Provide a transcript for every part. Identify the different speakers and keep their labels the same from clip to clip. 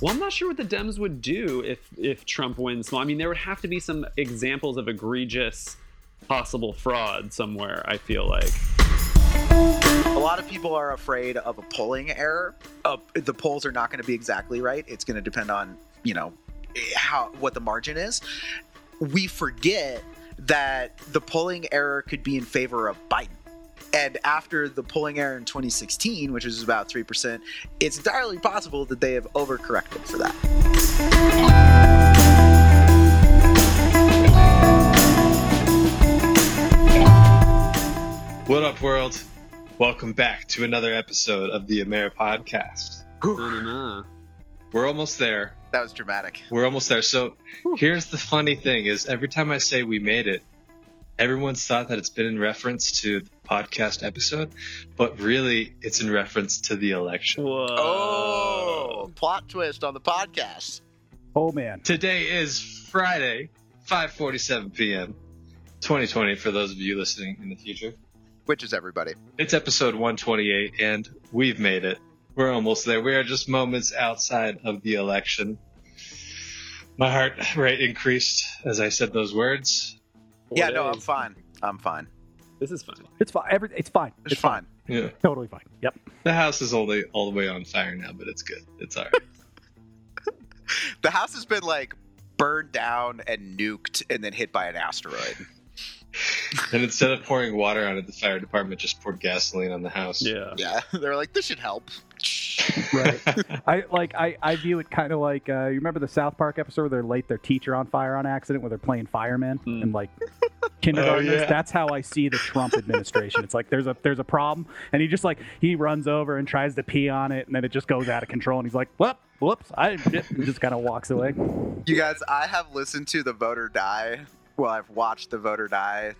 Speaker 1: Well, I'm not sure what the Dems would do if if Trump wins small. I mean, there would have to be some examples of egregious possible fraud somewhere. I feel like.
Speaker 2: A lot of people are afraid of a polling error. Uh, the polls are not going to be exactly right. It's going to depend on you know how what the margin is. We forget that the polling error could be in favor of Biden. And after the pulling error in 2016, which was about 3%, it's entirely possible that they have overcorrected for that.
Speaker 3: What up, world? Welcome back to another episode of the Ameri Podcast. We're almost there.
Speaker 2: That was dramatic.
Speaker 3: We're almost there. So here's the funny thing: is every time I say we made it, everyone's thought that it's been in reference to podcast episode, but really it's in reference to the election.
Speaker 1: Whoa.
Speaker 2: Oh, plot twist on the podcast.
Speaker 4: Oh man.
Speaker 3: Today is Friday, 5:47 p.m. 2020 for those of you listening in the future.
Speaker 2: Which is everybody.
Speaker 3: It's episode 128, and we've made it. We're almost there. We are just moments outside of the election. My heart rate increased as I said those words.
Speaker 2: yeah, no, I'm fine. I'm fine.
Speaker 1: This is fine.
Speaker 4: It's fine. Every, it's fine.
Speaker 2: It's, fine.
Speaker 3: Yeah.
Speaker 4: Totally fine. Yep.
Speaker 3: The house is only all the way on fire now, but it's good. It's all right.
Speaker 2: The house has been like burned down and nuked and then hit by an asteroid.
Speaker 3: and instead of pouring water on it, the fire department just poured gasoline on the house.
Speaker 1: Yeah.
Speaker 2: Yeah, they're like, this should help.
Speaker 4: Right. I like. I, I view it kind of like uh, you remember the South Park episode where they light their teacher on fire on accident, where they're playing fireman
Speaker 1: Hmm.
Speaker 4: and like kindergartners.
Speaker 3: Oh, yeah.
Speaker 4: That's how I see the Trump administration. It's like there's a there's a problem, and he just like he runs over and tries to pee on it, and then it just goes out of control, and he's like, "Whoop, whoops!" I and just kind of walks away.
Speaker 2: You guys, I have listened to the Vote or Die. Well, I've watched the Vote or Die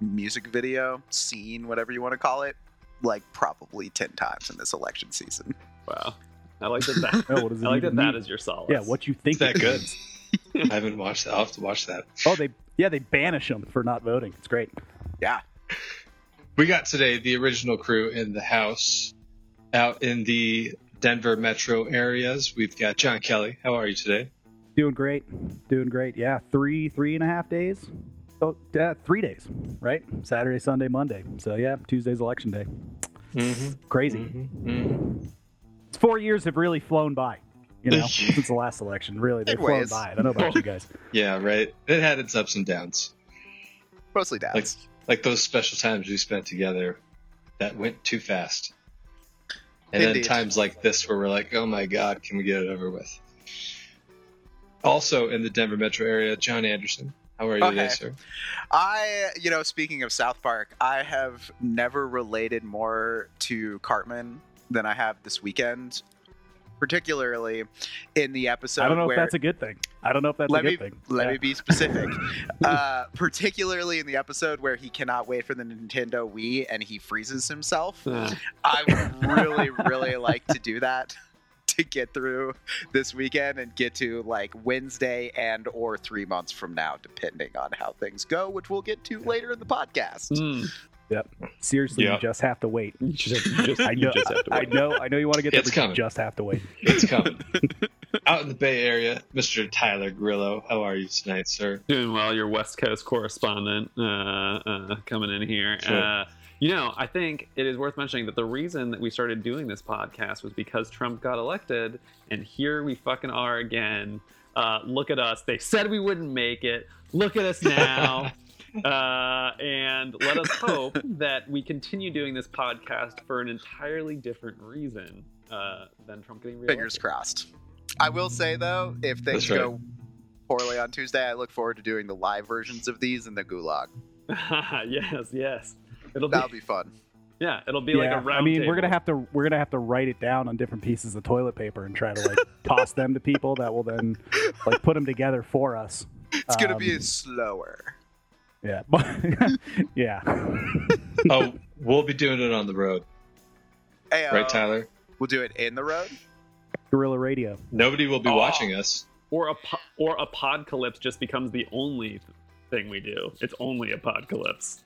Speaker 2: music video, scene, whatever you want to call it, like probably 10 times in this election season.
Speaker 1: Wow. I like that. that
Speaker 4: Oh, what does
Speaker 1: I like that.
Speaker 4: even mean?
Speaker 1: is your solace.
Speaker 4: Yeah, what you think?
Speaker 3: Is that good?
Speaker 4: Means.
Speaker 3: I haven't watched that. I'll have to watch that.
Speaker 4: Oh, they yeah they banish them for not voting. It's great.
Speaker 2: Yeah.
Speaker 3: We got today the original crew in the house out in the Denver metro areas. We've got John Kelly. How are you today?
Speaker 4: Doing great. Doing great. Yeah, three, three and a half days. Oh, yeah, three days, right? Saturday, Sunday, Monday. So yeah, Tuesday's election day.
Speaker 3: Mm-hmm.
Speaker 4: Crazy.
Speaker 3: Mm-hmm.
Speaker 4: It's four years have really flown by. You know, since the last election, really they've
Speaker 2: In
Speaker 4: flown
Speaker 2: ways.
Speaker 4: by. I don't know about you guys.
Speaker 3: Yeah, right. It had its ups and downs.
Speaker 2: Mostly dads.
Speaker 3: Like like those special times we spent together that went too fast. And
Speaker 2: Indeed.
Speaker 3: then times like this where we're like, oh my god, can we get it over with? Also in the Denver metro area, John Anderson. How are you today, sir?
Speaker 2: I, you know, speaking of South Park, I have never related more to Cartman than I have this weekend, particularly in the episode
Speaker 4: I don't know
Speaker 2: where
Speaker 4: if that's a good thing. I don't know if that's
Speaker 2: let
Speaker 4: a
Speaker 2: me
Speaker 4: good thing.
Speaker 2: let
Speaker 4: Yeah.
Speaker 2: me be specific. uh, particularly in the episode where he cannot wait for the Nintendo Wii and he freezes himself.
Speaker 1: Yeah.
Speaker 2: I would really, really like to do that to get through this weekend and get to like Wednesday and or three months from now, depending on how things go, which we'll get to later in the podcast.
Speaker 1: Mm.
Speaker 4: Seriously,
Speaker 3: Yeah.
Speaker 4: you just have to wait.
Speaker 1: You just, you just,
Speaker 4: I know,
Speaker 1: just
Speaker 4: I know, I know you want to get there,
Speaker 3: It's
Speaker 4: but you
Speaker 3: coming.
Speaker 4: just have to wait.
Speaker 3: It's coming. Out in the Bay Area, Mr. Tyler Grillo. How are you tonight, sir?
Speaker 1: Doing well. Your West Coast correspondent uh, uh, coming in here.
Speaker 3: Sure.
Speaker 1: Uh, you know, I think it is worth mentioning that the reason that we started doing this podcast was because Trump got elected, and here we fucking are again. Uh, look at us. They said we wouldn't make it. Look at us now. Uh, and let us hope that we continue doing this podcast for an entirely different reason uh, than Trump getting reelected.
Speaker 2: Fingers crossed. I will say though, if things
Speaker 3: right.
Speaker 2: go poorly on Tuesday, I look forward to doing the live versions of these in the gulag.
Speaker 1: yes, yes. It'll
Speaker 2: That'll be fun.
Speaker 1: yeah. It'll be like
Speaker 4: yeah,
Speaker 1: a round.
Speaker 4: I mean, we're gonna have to we're gonna have to write it down on different pieces of toilet paper and try to like toss them to people that will then like put them together for us.
Speaker 2: It's gonna be
Speaker 4: Um,
Speaker 2: slower.
Speaker 4: Yeah, yeah.
Speaker 3: Oh, we'll be doing it on the road,
Speaker 2: Hey, uh,
Speaker 3: right, Tyler?
Speaker 2: We'll do it in the road.
Speaker 4: Guerrilla radio.
Speaker 3: Nobody will be
Speaker 1: Oh.
Speaker 3: watching us.
Speaker 1: or a po- or a podcalypse just becomes the only thing we do. It's only a podcalypse.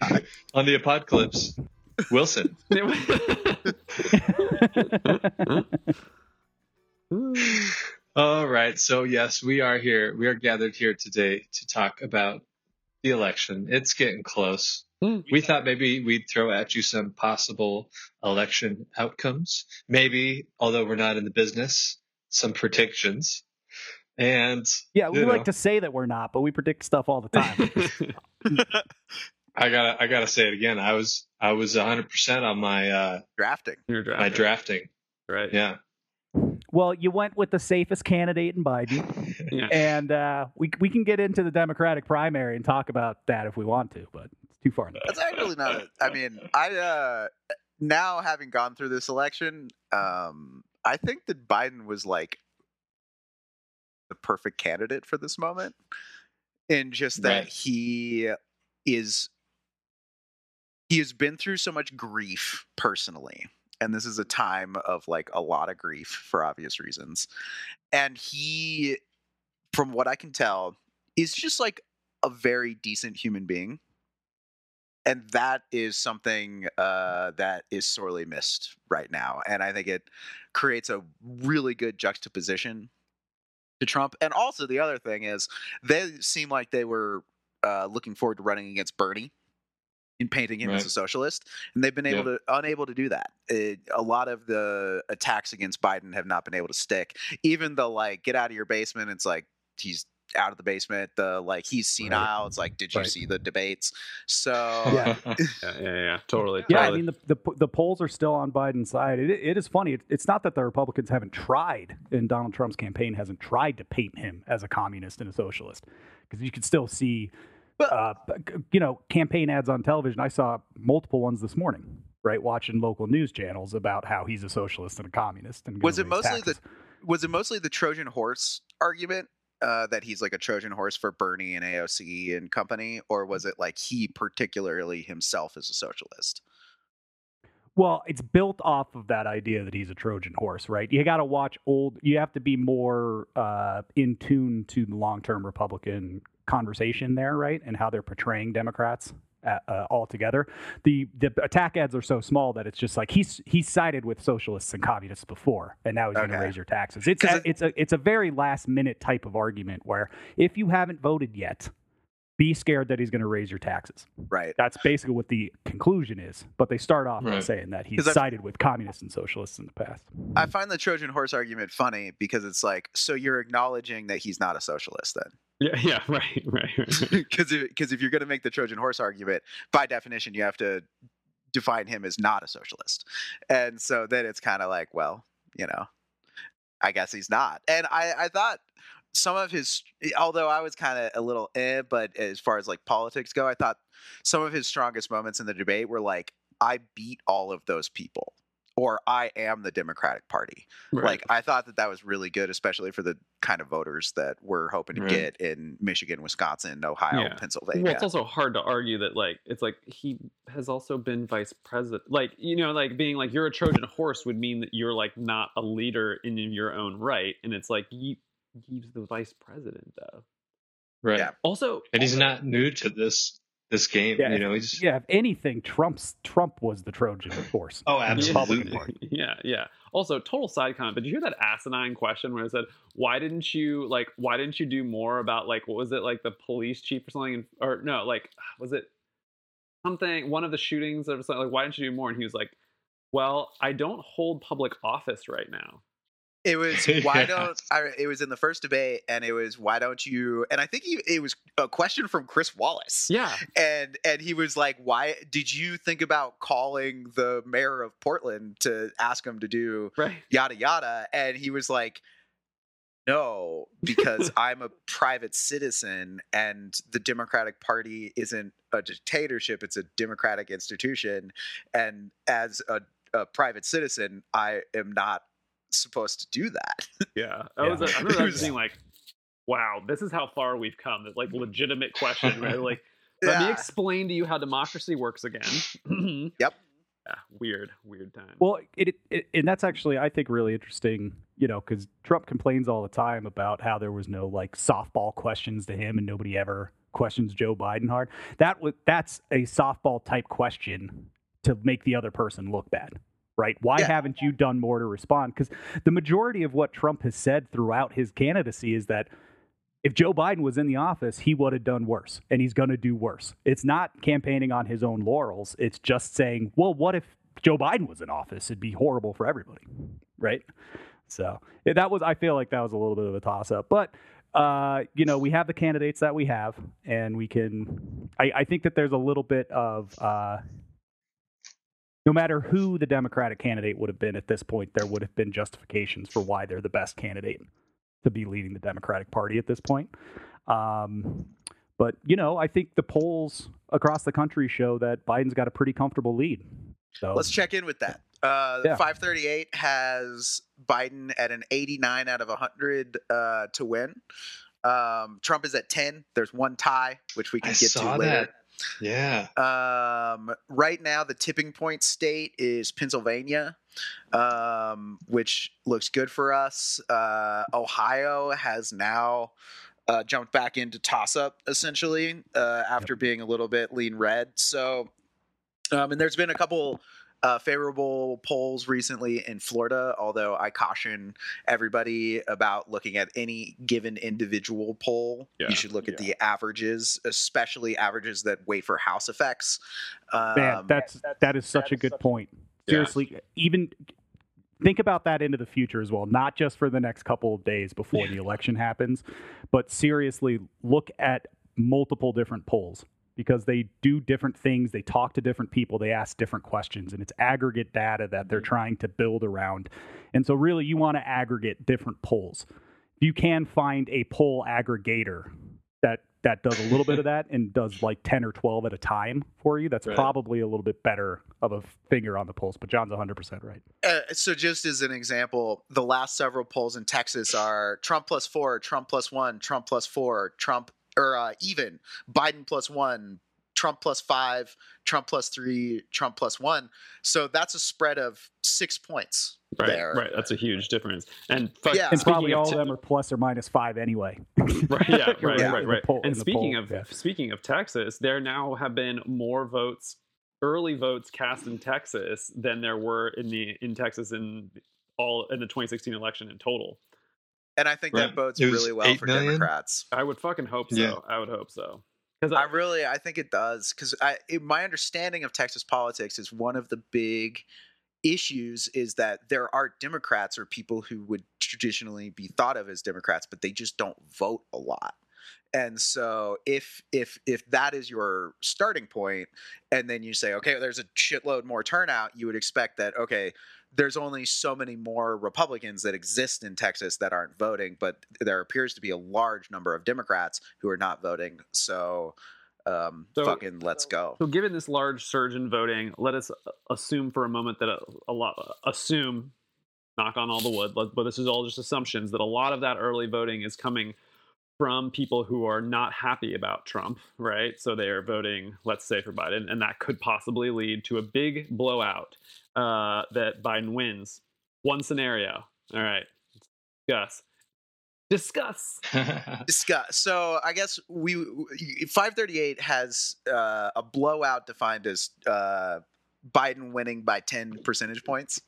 Speaker 2: God.
Speaker 3: on the apocalypse, Wilson. All right. So yes, we are here. We are gathered here today to talk about the election. It's getting close.
Speaker 1: Mm.
Speaker 3: We thought maybe we'd throw at you some possible election outcomes. Maybe, although we're not in the business, some predictions. And
Speaker 4: yeah, we like
Speaker 3: know.
Speaker 4: to say that we're not, but we predict stuff all the time.
Speaker 3: I gotta, I gotta say it again. I was, I was 100% on my, uh,
Speaker 2: Drafting.
Speaker 1: You're
Speaker 3: my
Speaker 1: drafting,
Speaker 3: drafting.
Speaker 1: right?
Speaker 3: Yeah.
Speaker 4: Well, you went with the safest candidate in Biden,
Speaker 1: yeah.
Speaker 4: and uh, we we can get into the Democratic primary and talk about that if we want to, but it's too far. in
Speaker 2: That's actually not. A, I mean, I uh now having gone through this election, um, I think that Biden was like the perfect candidate for this moment, in just that
Speaker 3: Right.
Speaker 2: he is he has been through so much grief personally and this is a time of like a lot of grief for obvious reasons and he from what i can tell is just like a very decent human being. And that is something uh, that is sorely missed right now and i think it creates a really good juxtaposition to trump and also the other thing is they seem like they were uh, looking forward to running against bernie in painting him as a socialist and they've been able to unable to do that it, a lot of the attacks against biden have not been able to stick even the like get out of your basement it's like he's out of the basement the like he's senile it's like did you
Speaker 4: Right.
Speaker 2: see the debates so
Speaker 4: Yeah.
Speaker 1: yeah, yeah, yeah, totally.
Speaker 4: Yeah, I mean the, the the polls are still on Biden's side. It, it is funny. It, it's not that the Republicans haven't tried, and Donald Trump's campaign hasn't tried to paint him as a communist and a socialist, because you can still see, uh, you know, campaign ads on television. I saw multiple ones this morning. Right, watching local news channels about how he's a socialist and a communist. And
Speaker 2: Was it mostly the- was it mostly the trojan horse argument uh, that he's like a trojan horse for bernie and aoc and company or was it like he particularly himself is a socialist
Speaker 4: Well, it's built off of that idea that he's a Trojan horse, right? You got to watch old. You have to be more uh, in tune to the long-term Republican conversation there, right, and how they're portraying Democrats uh, uh, altogether. The the attack ads are so small that it's just like he's he's sided with socialists and communists before, and now he's going to raise your taxes. It's a, it's a it's a very last-minute type of argument where if you haven't voted yet. Be scared that he's going to raise your taxes.
Speaker 2: right
Speaker 4: That's basically what the conclusion is. But they start off by saying that he's
Speaker 2: 'Cause I've-
Speaker 4: sided with communists and socialists in the past.
Speaker 2: i find the trojan horse argument funny because it's like so you're acknowledging that he's not a socialist then
Speaker 1: yeah, yeah, right, right, right.
Speaker 2: because if, 'cause if you're going to make the trojan horse argument by definition you have to define him as not a socialist and so then it's kind of like well you know i guess he's not and i i thought some of his although i was kind of a little eh but as far as like politics go i thought some of his strongest moments in the debate were like i beat all of those people or i am the democratic party
Speaker 1: right.
Speaker 2: like i thought that that was really good especially for the kind of voters that we're hoping to
Speaker 3: Right.
Speaker 2: get in michigan wisconsin ohio
Speaker 1: Yeah.
Speaker 2: pennsylvania
Speaker 1: Well, it's also hard to argue that like it's like he has also been vice president. Like you know, like being like you're a Trojan horse would mean that you're like not a leader in your own right, and it's like he, he's the vice president though.
Speaker 3: Right.
Speaker 2: Yeah.
Speaker 1: Also,
Speaker 3: And he's
Speaker 1: also-
Speaker 3: not new to this this game.
Speaker 4: Yeah,
Speaker 3: you know, he's
Speaker 4: Yeah, if anything, Trump's Trump was the Trojan horse.
Speaker 3: oh, absolutely.
Speaker 1: Yeah, yeah. Also, total side comment. But did you hear that asinine question where it said, "Why didn't you like? Why didn't you do more about like what was it like the police chief or something? Or no, like was it something? One of the shootings or something. Like, why didn't you do more?" And he was like, "Well, I don't hold public office right now."
Speaker 2: It was why
Speaker 3: Yeah.
Speaker 2: don't I, it was in the first debate, and it was why don't you? And I think he, it was a question from Chris Wallace,
Speaker 1: Yeah,
Speaker 2: and and he was like, "Why did you think about calling the mayor of Portland to ask him to do
Speaker 1: right.
Speaker 2: yada yada?" And he was like, "No, because I'm a private citizen, and the Democratic Party isn't a dictatorship; it's a democratic institution, and as a, a private citizen, I am not." Supposed to do that
Speaker 1: Yeah, I
Speaker 4: Yeah.
Speaker 1: was. I remember
Speaker 2: was-
Speaker 1: being like, "Wow, this is how far we've come." This like mm-hmm. legitimate question, right? Like, let me explain to you how democracy works again. Mm-hmm.
Speaker 2: Yep.
Speaker 1: Yeah, weird, weird time.
Speaker 4: Well, it, it and that's actually I think really interesting, you know, because Trump complains all the time about how there was no like softball questions to him and nobody ever questions Joe Biden hard. That was that's a softball type question to make the other person look bad right? Why
Speaker 2: Yeah.
Speaker 4: haven't you done more to respond? Because the majority of what Trump has said throughout his candidacy is that if Joe Biden was in the office, he would have done worse, and he's going to do worse. It's not campaigning on his own laurels. It's just saying, well, what if Joe Biden was in office? It'd be horrible for everybody, right? So that was, I feel like that was a little bit of a toss up, but. Uh, you know, we have the candidates that we have, and we can. I, I think that there's a little bit of uh, no matter who the Democratic candidate would have been at this point, there would have been justifications for why they're the best candidate to be leading the Democratic Party at this point. Um, but, you know, I think the polls across the country show that Biden's got a pretty comfortable lead. So
Speaker 2: Let's check in with that. Uh,
Speaker 4: Yeah.
Speaker 2: 538 has Biden at an 89 out of 100 uh, to win. Um, Trump is at 10. There's one tie, which we can
Speaker 3: I
Speaker 2: get
Speaker 3: saw
Speaker 2: to later.
Speaker 3: that. Yeah.
Speaker 2: Um, right now, the tipping point state is Pennsylvania, um, which looks good for us. Uh, Ohio has now uh, jumped back into toss up essentially uh, after being a little bit lean red. So, um, and there's been a couple. Uh, favorable polls recently in Florida, although I caution everybody about looking at any given individual poll.
Speaker 1: Yeah,
Speaker 2: you should look at the averages, especially averages that wait for house effects. Um,
Speaker 4: Man, that's that is such a good point.
Speaker 1: Yeah.
Speaker 4: Seriously, even think about that into the future as well, not just for the next couple of days before the election happens, but seriously look at multiple different polls because they do different things, they talk to different people, they ask different questions, and it's aggregate data that they're trying to build around. And so really you want to aggregate different polls. If you can find a poll aggregator that that does a little bit of that and does like 10 or 12 at a time for you that's
Speaker 3: Right.
Speaker 4: probably a little bit better of a finger on the pulse but john's 100% right
Speaker 2: Uh, so just as an example, the last several polls in Texas are Trump plus four, Trump plus one, Trump plus four, Trump or uh, even, Biden plus one, Trump plus five, Trump plus three, Trump plus one. So that's a spread of six points
Speaker 1: Right,
Speaker 2: there.
Speaker 1: right. That's a huge difference. And fuck,
Speaker 2: Yeah.
Speaker 4: and
Speaker 1: speaking
Speaker 4: probably all
Speaker 1: te-
Speaker 4: of them are plus or minus five anyway
Speaker 1: right, yeah, right,
Speaker 2: Yeah.
Speaker 1: right, right.
Speaker 4: poll-
Speaker 1: and speaking
Speaker 4: poll,
Speaker 1: of
Speaker 4: yeah.
Speaker 1: speaking of Texas, there now have been more votes, early votes cast in Texas than there were in the in Texas in all in the 2016 election in total.
Speaker 2: And I think that
Speaker 3: Right.
Speaker 2: bodes really well for
Speaker 3: million?
Speaker 2: Democrats.
Speaker 1: I would fucking hope so.
Speaker 3: Yeah.
Speaker 1: I would hope so. Because
Speaker 2: I really, I think it does because I, it, my understanding of Texas politics is one of the big issues is that there are Democrats or people who would traditionally be thought of as Democrats, but they just don't vote a lot. And so if if if that is your starting point, and then you say, okay, there's a shitload more turnout, you would expect that okay, there's only so many more Republicans that exist in Texas that aren't voting, but there appears to be a large number of Democrats who are not voting. So, um,
Speaker 1: So-
Speaker 2: fucking let's go.
Speaker 1: So, given this large surge in voting, let us assume for a moment that a, a lot assume, knock on all the wood, but this is all just assumptions that a lot of that early voting is coming from people who are not happy about Trump, right? So they are voting, let's say, for Biden, and that could possibly lead to a big blowout uh, that Biden wins. One scenario. All right, discuss. Discuss.
Speaker 2: Discuss. So I guess we 538 has uh, a blowout defined as uh, Biden winning by 10 percentage points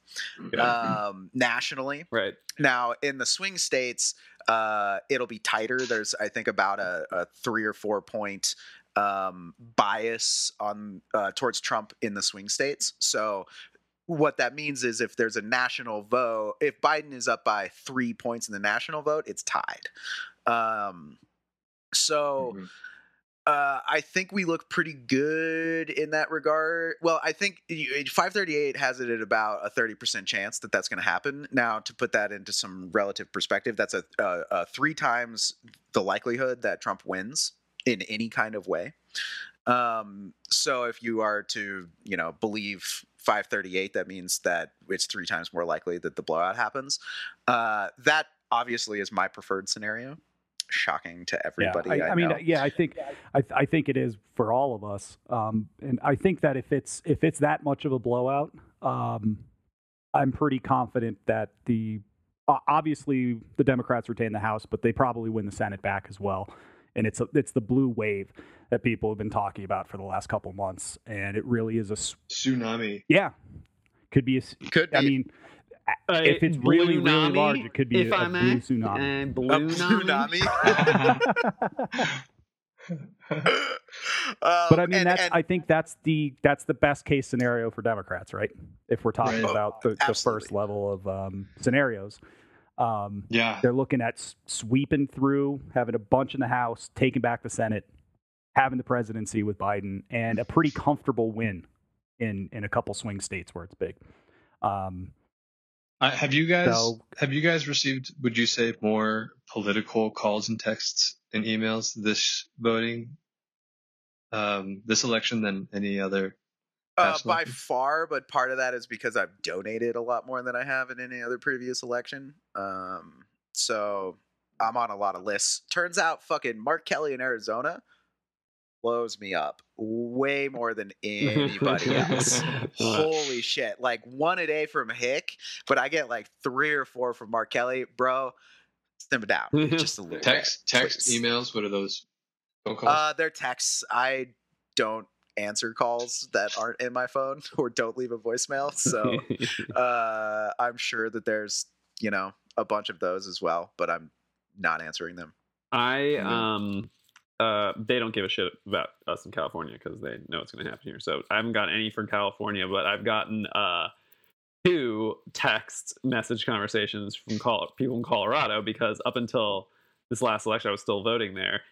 Speaker 2: um, nationally.
Speaker 1: Right.
Speaker 2: Now in the swing states, uh, it'll be tighter. There's I think about a, a three or four point um, bias on uh, towards Trump in the swing states. So what that means is if there's a national vote, if Biden is up by three points in the national vote, it's tied. Um, so
Speaker 3: Mhm.
Speaker 2: uh, I think we look pretty good in that regard. Well, I think 538 has it at about a 30% chance that that's going to happen. Now, to put that into some relative perspective, that's a, a, a three times the likelihood that Trump wins in any kind of way. Um, so if you are to, you know, believe 538, that means that it's three times more likely that the blowout happens. Uh, that obviously is my preferred scenario. Shocking to everybody.
Speaker 4: Yeah, I,
Speaker 2: I,
Speaker 4: I mean,
Speaker 2: know.
Speaker 4: yeah, I think I, I think it is for all of us, um, and I think that if it's if it's that much of a blowout, um, I'm pretty confident that the o- obviously the Democrats retain the House, but they probably win the Senate back as well. And it's a, it's the blue wave that people have been talking about for the last couple months, and it really is a
Speaker 3: Tsunami.
Speaker 4: yeah, could be a. s-
Speaker 2: Could be.
Speaker 4: I mean,
Speaker 1: Uh,
Speaker 4: if it's really really
Speaker 1: Blue-nami,
Speaker 4: large, it could be
Speaker 1: if
Speaker 4: a,
Speaker 1: I
Speaker 4: a
Speaker 1: may.
Speaker 4: blue tsunami.
Speaker 1: And
Speaker 2: a tsunami. Um,
Speaker 4: but I mean,
Speaker 2: and-
Speaker 4: that's
Speaker 2: and-
Speaker 4: I think that's the that's the best case scenario for Democrats, right? If we're talking
Speaker 3: Right.
Speaker 4: about the, the first level of um, scenarios, um,
Speaker 3: yeah.
Speaker 4: they're looking at s- sweeping through, having a bunch in the House, taking back the Senate, having the presidency with Biden, and a pretty comfortable win in in a couple swing states where it's big. Um,
Speaker 3: Uh, have you guys
Speaker 4: So-
Speaker 3: have you guys received would you say more political calls and texts and emails this voting um this election than any other
Speaker 2: Uh, by far, but part of that is because I've donated a lot more than I have in any other previous election. Um, so I'm on a lot of lists. Turns out, fucking Mark Kelly in Arizona blows me up way more than anybody else. Holy shit! Like one a day from Hick, but I get like three or four from Mark Kelly, bro. Simmer down just a little.
Speaker 3: text
Speaker 2: bit,
Speaker 3: text
Speaker 2: please.
Speaker 3: emails what are those phone calls
Speaker 2: Uh, they're texts. I don't answer calls that aren't in my phone or don't leave a voicemail. So uh, I'm sure that there's you know a bunch of those as well, but I'm not answering them.
Speaker 1: I um uh they don't give a shit about us in California because they know it's going to happen here. So I haven't gotten any from California, but I've gotten uh two text message conversations from call people in Colorado because up until this last election I was still voting there.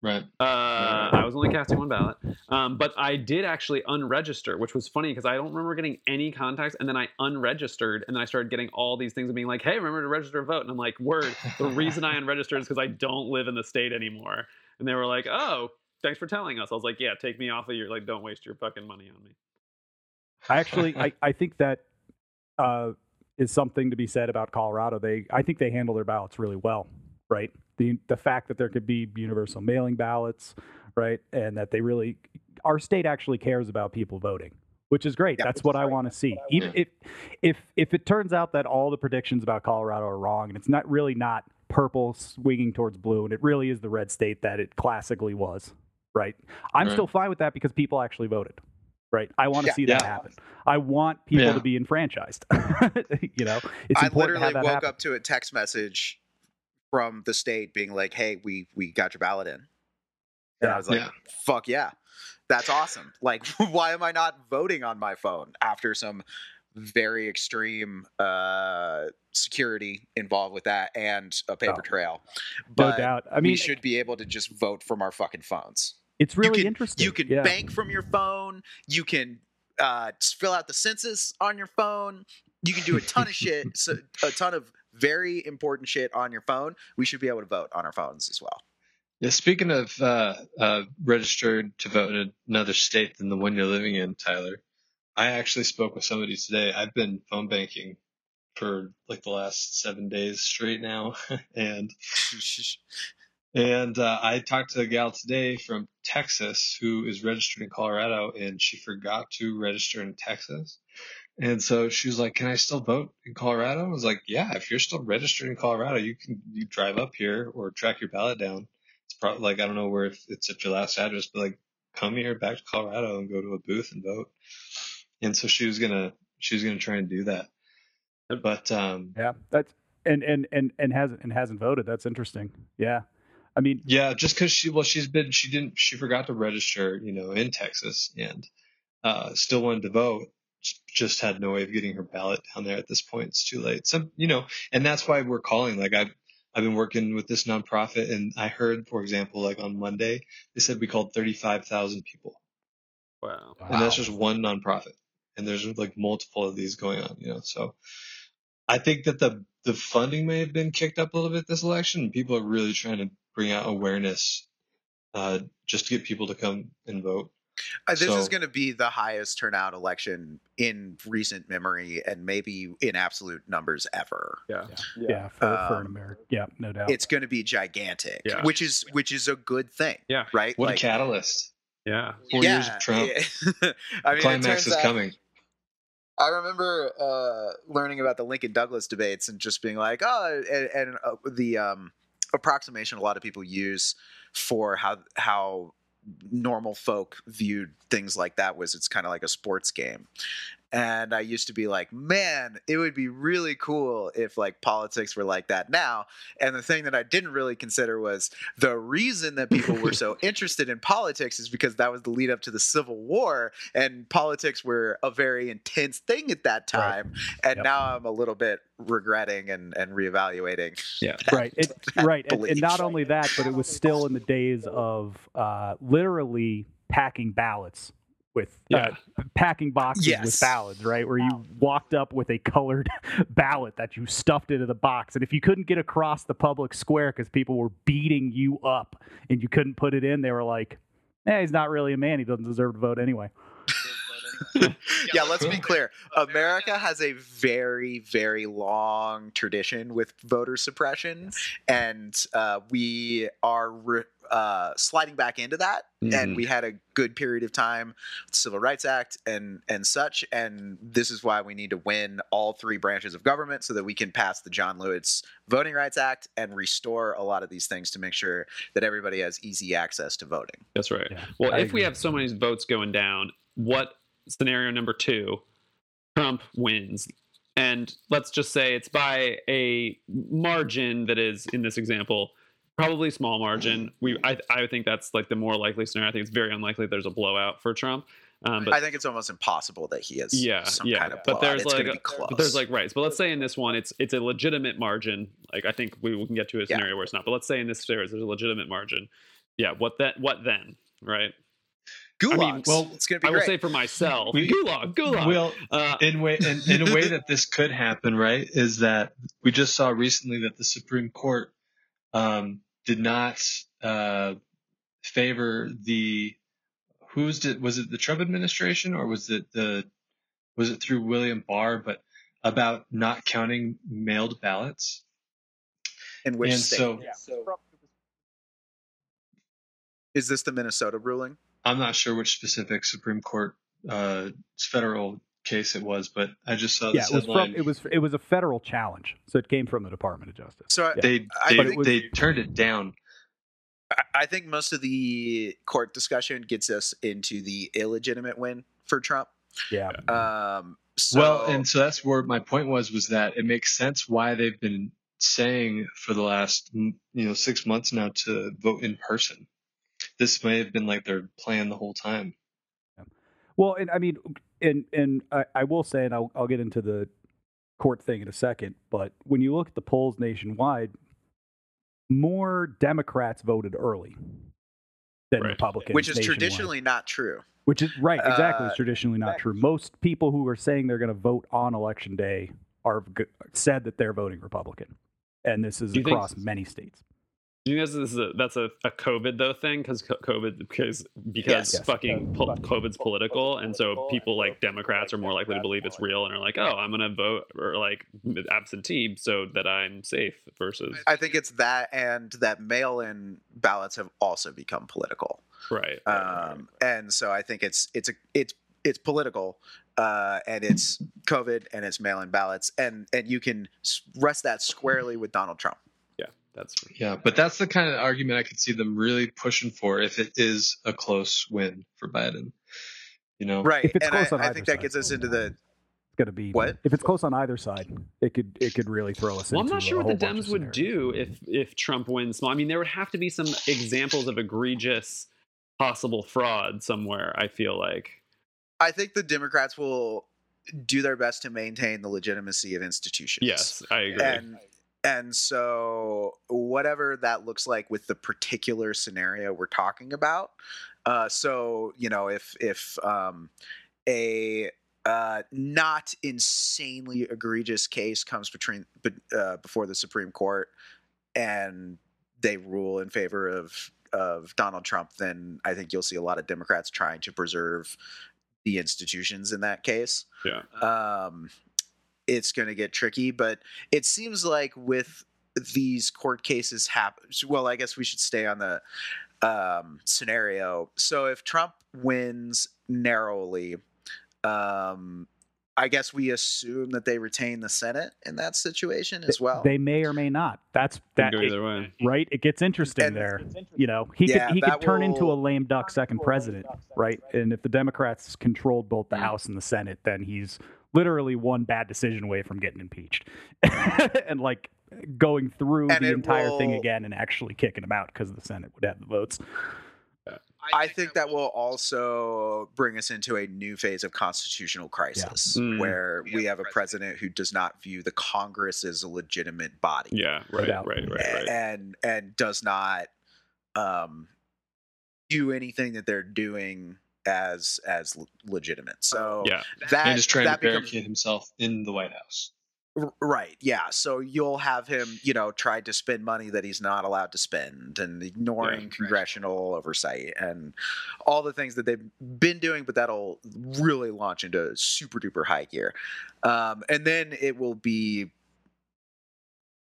Speaker 1: Sh-
Speaker 3: right
Speaker 1: Uh, I was only casting one ballot, um, but I did actually unregister, which was funny because I don't remember getting any contacts, and then I unregistered, and then I started getting all these things and being like, "Hey, remember to register to vote," and I'm like, "Word." The reason I unregistered is because I don't live in the state anymore, and they were like, "Oh, thanks for telling us." I was like, "Yeah, take me off of your like, don't waste your fucking money on me."
Speaker 4: I actually, I, I think that uh, is something to be said about Colorado. They, I think they handle their ballots really well, right? The the fact that there could be universal mailing ballots, right, and that they really, our state actually cares about people voting, which is great.
Speaker 2: Yeah,
Speaker 4: That's
Speaker 2: which
Speaker 4: what
Speaker 2: is
Speaker 4: I
Speaker 2: great.
Speaker 4: want to see. Even if, if if it turns out that all the predictions about Colorado are wrong, and it's not really not purple swinging towards blue, and it really is the red state that it classically was, right? I'm
Speaker 3: Right.
Speaker 4: still fine with that because people actually voted. Right. I want to
Speaker 2: Yeah.
Speaker 4: see that
Speaker 3: Yeah.
Speaker 4: happen. I want people
Speaker 3: Yeah.
Speaker 4: to be enfranchised. you know, it's
Speaker 2: I
Speaker 4: important to
Speaker 2: literally
Speaker 4: have that
Speaker 2: woke
Speaker 4: happen.
Speaker 2: up to a text message from the state being like, "Hey, we we got your ballot in," and. I was like,
Speaker 3: Yeah.
Speaker 2: "Fuck yeah, that's awesome!" Like, why am I not voting on my phone after some very extreme uh, security involved with that and a paper
Speaker 4: Oh,
Speaker 2: trail?
Speaker 4: no
Speaker 2: But
Speaker 4: doubt. I mean,
Speaker 2: we should be able to just vote from our fucking phones.
Speaker 4: it's really
Speaker 2: you can,
Speaker 4: interesting.
Speaker 2: You can
Speaker 4: yeah.
Speaker 2: bank from your phone. You can uh, fill out the census on your phone. You can do a ton of shit, so, a ton of very important shit on your phone. We should be able to vote on our phones as well.
Speaker 3: yeah speaking of uh uh registered to vote in another state than the one you're living in tyler i actually spoke with somebody today i've been phone banking for like the last seven days straight now and And uh, I talked to a gal today from Texas who is registered in Colorado and she forgot to register in Texas. And so she was like, Can I still vote in Colorado? I was like, Yeah, if you're still registered in Colorado, you can you drive up here or track your ballot down. It's probably like I don't know where if it's at your last address, but like come here back to Colorado and go to a booth and vote. And so she was gonna she was gonna try and do that. But um
Speaker 4: Yeah, that's and and and and hasn't and hasn't voted. That's interesting. Yeah, I mean,
Speaker 3: Yeah, just because she well, she's been she didn't she forgot to register, you know, in Texas and uh, still wanted to vote, just had no way of getting her ballot down there at this point. It's too late. So you know, and that's why we're calling. Like I've I've been working with this nonprofit, and I heard, for example, like on Monday, they said we called thirty five thousand people,
Speaker 1: Wow.
Speaker 3: and that's just one nonprofit, and there's like multiple of these going on. You know, so I think that the the funding may have been kicked up a little bit this election. People are really trying to bring out awareness uh, just to get people to come and vote.
Speaker 2: Uh, this is going to be the highest turnout election in recent memory and maybe in absolute numbers ever.
Speaker 1: Yeah.
Speaker 4: yeah, for, for an
Speaker 2: Um,
Speaker 4: American, yeah, no doubt.
Speaker 2: It's going to be gigantic,
Speaker 1: Yeah.
Speaker 2: which is which is a good thing.
Speaker 1: Yeah.
Speaker 2: Right.
Speaker 3: What
Speaker 2: Like,
Speaker 3: a catalyst!
Speaker 1: Yeah.
Speaker 3: Four years of Trump.
Speaker 2: yeah. I mean,
Speaker 3: Climax
Speaker 2: turns
Speaker 3: is
Speaker 2: out-
Speaker 3: coming.
Speaker 2: I remember uh, learning about the Lincoln Douglas debates and just being like, oh, and, and uh, the um, approximation a lot of people use for how how normal folk viewed things like that was it's kind of like a sports game and i used to be like man it would be really cool if like politics were like that now and the thing that i didn't really consider was the reason that people were so interested in politics is because that was the lead up to the civil war and politics were a very intense thing at that
Speaker 4: Right.
Speaker 2: time and
Speaker 4: Yep.
Speaker 2: now i'm a little bit regretting and and reevaluating
Speaker 1: Yeah.
Speaker 2: that-
Speaker 4: right it, right and, and not only that but it was still in the days of uh, literally packing ballots with
Speaker 1: Yeah.
Speaker 4: uh, packing boxes with
Speaker 2: Yes.
Speaker 4: ballots right where you walked up with a colored ballot that you stuffed into the box and if you couldn't get across the public square because people were beating you up and you couldn't put it in they were like eh, he's not really a man he doesn't deserve to vote anyway
Speaker 2: yeah, let's be clear. America has a very, very long tradition with voter suppression, and uh, we are re- uh, sliding back into that.
Speaker 1: Mhm.
Speaker 2: And we had a good period of time, the Civil Rights Act and and such. And this is why we need to win all three branches of government so that we can pass the John Lewis Voting Rights Act and restore a lot of these things to make sure that everybody has easy access to voting.
Speaker 1: That's right.
Speaker 4: Yeah,
Speaker 1: Well,
Speaker 4: I
Speaker 1: if we have so many votes going down, what scenario number two? Trump wins. And let's just say it's by a margin that is, in this example, probably small margin. We, I, I think that's like the more likely scenario. I think it's very unlikely there's a blowout for Trump. Um, but
Speaker 2: I think it's almost impossible that he is.
Speaker 1: Yeah,
Speaker 2: some
Speaker 1: yeah.
Speaker 2: kind of
Speaker 1: But there's
Speaker 2: it's
Speaker 1: like
Speaker 2: going
Speaker 1: a-
Speaker 2: to be close.
Speaker 1: But there's like rights. But let's say in this one, it's it's a legitimate margin. Like I think we, we can get to a
Speaker 2: Yeah.
Speaker 1: scenario where it's not. But let's say in this scenario, there's a legitimate margin. Yeah. What that? What then? Right.
Speaker 2: gulags.
Speaker 1: I mean,
Speaker 3: well,
Speaker 2: it's going to be
Speaker 1: I will say for myself,
Speaker 3: We-
Speaker 1: gulag, gulag.
Speaker 3: Well,
Speaker 1: uh,
Speaker 3: in way in, in a way that this could happen, right? Is that we just saw recently that the Supreme Court um, did not uh, favor the who's did was it the Trump administration or was it the was it through William Barr? But about not counting mailed ballots,
Speaker 2: In which
Speaker 3: and
Speaker 2: state?
Speaker 3: so
Speaker 2: Is this the Minnesota ruling?
Speaker 3: I'm not sure which specific Supreme Court uh, federal case it was, but I just saw
Speaker 4: yeah
Speaker 3: this
Speaker 4: it was
Speaker 3: headline.
Speaker 4: from it was it was a federal challenge so it came from the department of justice
Speaker 2: So I-
Speaker 4: Yeah.
Speaker 3: they
Speaker 2: I
Speaker 3: they,
Speaker 2: think-
Speaker 3: they turned it down.
Speaker 2: I, I think most of the court discussion gets us into the illegitimate win for Trump.
Speaker 4: yeah
Speaker 2: Um, so,
Speaker 3: well, and so that's where my point was was that it makes sense why they've been saying for the last you know six months now to vote in person. This may have been like their plan the whole time.
Speaker 4: Well, and I mean, and and I, I will say, and I'll I'll get into the court thing in a second, but when you look at the polls nationwide, more Democrats voted early than
Speaker 1: Right.
Speaker 4: Republicans,
Speaker 2: which is
Speaker 4: nationwide.
Speaker 2: traditionally not true.
Speaker 4: which is right, exactly,
Speaker 2: uh,
Speaker 4: it's traditionally not true. Most people who are saying they're going to vote on election day are said that they're voting Republican, and this is
Speaker 1: Do you think-
Speaker 4: across many states.
Speaker 1: Do you guys this is a, that's a, a COVID though thing because COVID because because
Speaker 2: Yes.
Speaker 1: fucking po- COVID's political and so people like Democrats are more likely to believe it's real and are like oh I'm gonna vote or like absentee so that I'm safe versus
Speaker 2: I think it's that, and that mail-in ballots have also become political.
Speaker 1: right.
Speaker 2: Um, and so I think it's it's a it's it's political, uh, and it's COVID and it's mail-in ballots, and and you can rest that squarely with Donald Trump.
Speaker 1: Yeah, that's
Speaker 3: Yeah, but that's the kind of argument I could see them really pushing for if it is a close win for Biden. You know,
Speaker 2: Right,
Speaker 4: If it's
Speaker 2: and
Speaker 4: close
Speaker 2: I,
Speaker 4: on
Speaker 2: I
Speaker 4: either
Speaker 2: think that
Speaker 4: side.
Speaker 2: gets us into the
Speaker 4: It's going to be
Speaker 2: What?
Speaker 4: if it's close on either side, it could it could really throw us.
Speaker 1: Well, I'm not sure what the Dems would do if if Trump wins small. I mean, there would have to be some examples of egregious possible fraud somewhere. I feel like.
Speaker 2: I think the Democrats will do their best to maintain the legitimacy of institutions.
Speaker 1: Yes, I agree.
Speaker 2: And and so whatever that looks like with the particular scenario we're talking about. Uh, so you know if if um, a uh, not insanely egregious case comes between uh, before the Supreme Court and they rule in favor of of Donald Trump, then I think you'll see a lot of Democrats trying to preserve the institutions in that case.
Speaker 1: Yeah.
Speaker 2: Um, it's going to get tricky, but it seems like with these court cases happen. Well, I guess we should stay on the um, scenario. So if Trump wins narrowly, um, I guess we assume that they retain the Senate in that situation as well.
Speaker 4: They may or may not. That's that.
Speaker 1: Can go either way.
Speaker 4: right? It gets interesting
Speaker 2: And-
Speaker 4: there. You know, he
Speaker 2: Yeah,
Speaker 4: could he could turn into a lame duck second president, right? And if the Democrats controlled both the. House and the Senate, then he's literally one bad decision away from getting impeached, and like going through
Speaker 2: And
Speaker 4: the
Speaker 2: it
Speaker 4: entire thing again and actually kicking him out because the Senate would have the votes.
Speaker 2: I think that will also bring us into a new phase of constitutional crisis
Speaker 1: Mm.
Speaker 2: where we have a president who does not view the Congress as a legitimate body.
Speaker 1: Yeah, right, right, right, right.
Speaker 2: and and does not um do anything that they're doing as as legitimate. So
Speaker 1: Yeah,
Speaker 2: that
Speaker 3: and just trying
Speaker 2: that
Speaker 3: to
Speaker 2: becomes
Speaker 3: barricade himself in the White House.
Speaker 2: Right. Yeah. So you'll have him, you know, try to spend money that he's not allowed to spend and ignoring
Speaker 1: Yeah.
Speaker 2: congressional oversight and all the things that they've been doing, but that'll really launch into super duper high gear. Um, and then it will be,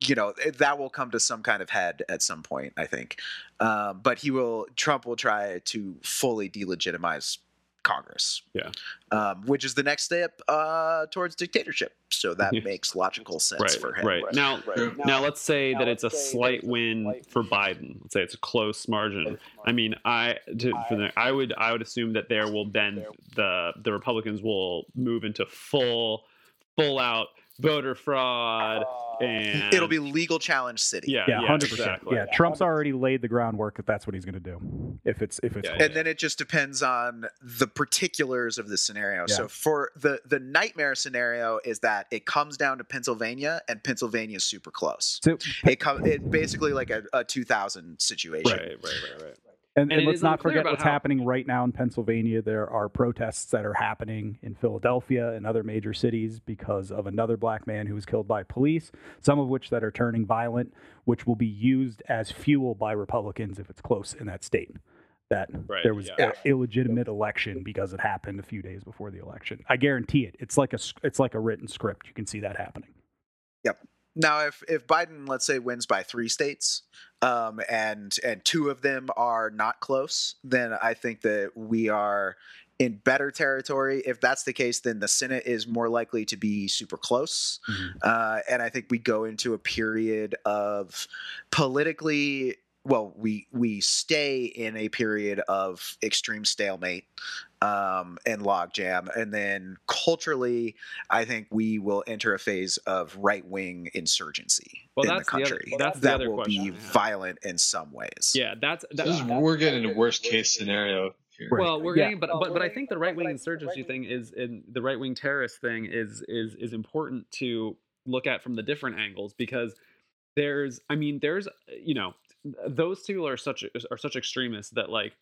Speaker 2: you know, that will come to some kind of head at some point, I think. Um, but he will, Trump will try to fully delegitimize Congress.
Speaker 1: Yeah.
Speaker 2: Um, which is the next step uh, towards dictatorship. So that
Speaker 1: Yeah.
Speaker 2: makes logical sense
Speaker 1: right,
Speaker 2: for him.
Speaker 1: right. Now,
Speaker 3: True.
Speaker 1: now let's say that it's a slight win for Biden. Let's say it's a close margin. I mean, I to, for the, I would I would assume that there will then the the Republicans will move into full full out voter fraud and
Speaker 2: It'll be legal challenge city.
Speaker 1: yeah
Speaker 4: Yeah,
Speaker 1: yeah,
Speaker 4: hundred percent.
Speaker 1: exactly.
Speaker 4: Yeah, Trump's already laid the groundwork if that's what he's going to do. If it's if it's
Speaker 1: Yeah.
Speaker 2: And then it just depends on the particulars of the scenario.
Speaker 4: Yeah.
Speaker 2: So for the the nightmare scenario is that it comes down to Pennsylvania and Pennsylvania is super close.
Speaker 4: So,
Speaker 2: It comes it basically like a, a 2000 situation.
Speaker 1: Right, right, right, right.
Speaker 4: And,
Speaker 1: And
Speaker 4: and let's not forget what's
Speaker 1: how-
Speaker 4: happening right now in Pennsylvania. There are protests that are happening in Philadelphia and other major cities because of another black man who was killed by police, some of which that are turning violent, which will be used as fuel by Republicans if it's close in that state. That
Speaker 1: Right,
Speaker 4: there was
Speaker 1: yeah.
Speaker 4: a illegitimate election because it happened a few days before the election. I guarantee it. It's like a it's like a written script. You can see that happening.
Speaker 2: Now, if if Biden, let's say, wins by three states, um, and and two of them are not close, then I think that we are in better territory. If that's the case, then the Senate is more likely to be super close, uh, and I think we go into a period of politically. Well, we we stay in a period of extreme stalemate um, and logjam, and then culturally, I think we will enter a phase of right wing insurgency
Speaker 1: Well,
Speaker 2: in the
Speaker 1: that's the other-
Speaker 2: country.
Speaker 1: that's the
Speaker 2: that
Speaker 1: other
Speaker 2: will
Speaker 1: question
Speaker 2: be
Speaker 1: I
Speaker 2: violent in some ways.
Speaker 1: Yeah, that's
Speaker 3: This
Speaker 1: that's
Speaker 3: we're getting a worst case scenario here.
Speaker 4: Right.
Speaker 1: Well, we're
Speaker 4: Yeah.
Speaker 1: getting, but but but I think the right wing insurgency thing is, in the right wing terrorist thing is is is important to look at from the different angles because there's, I mean, there's, you know, those two are such are such extremists that like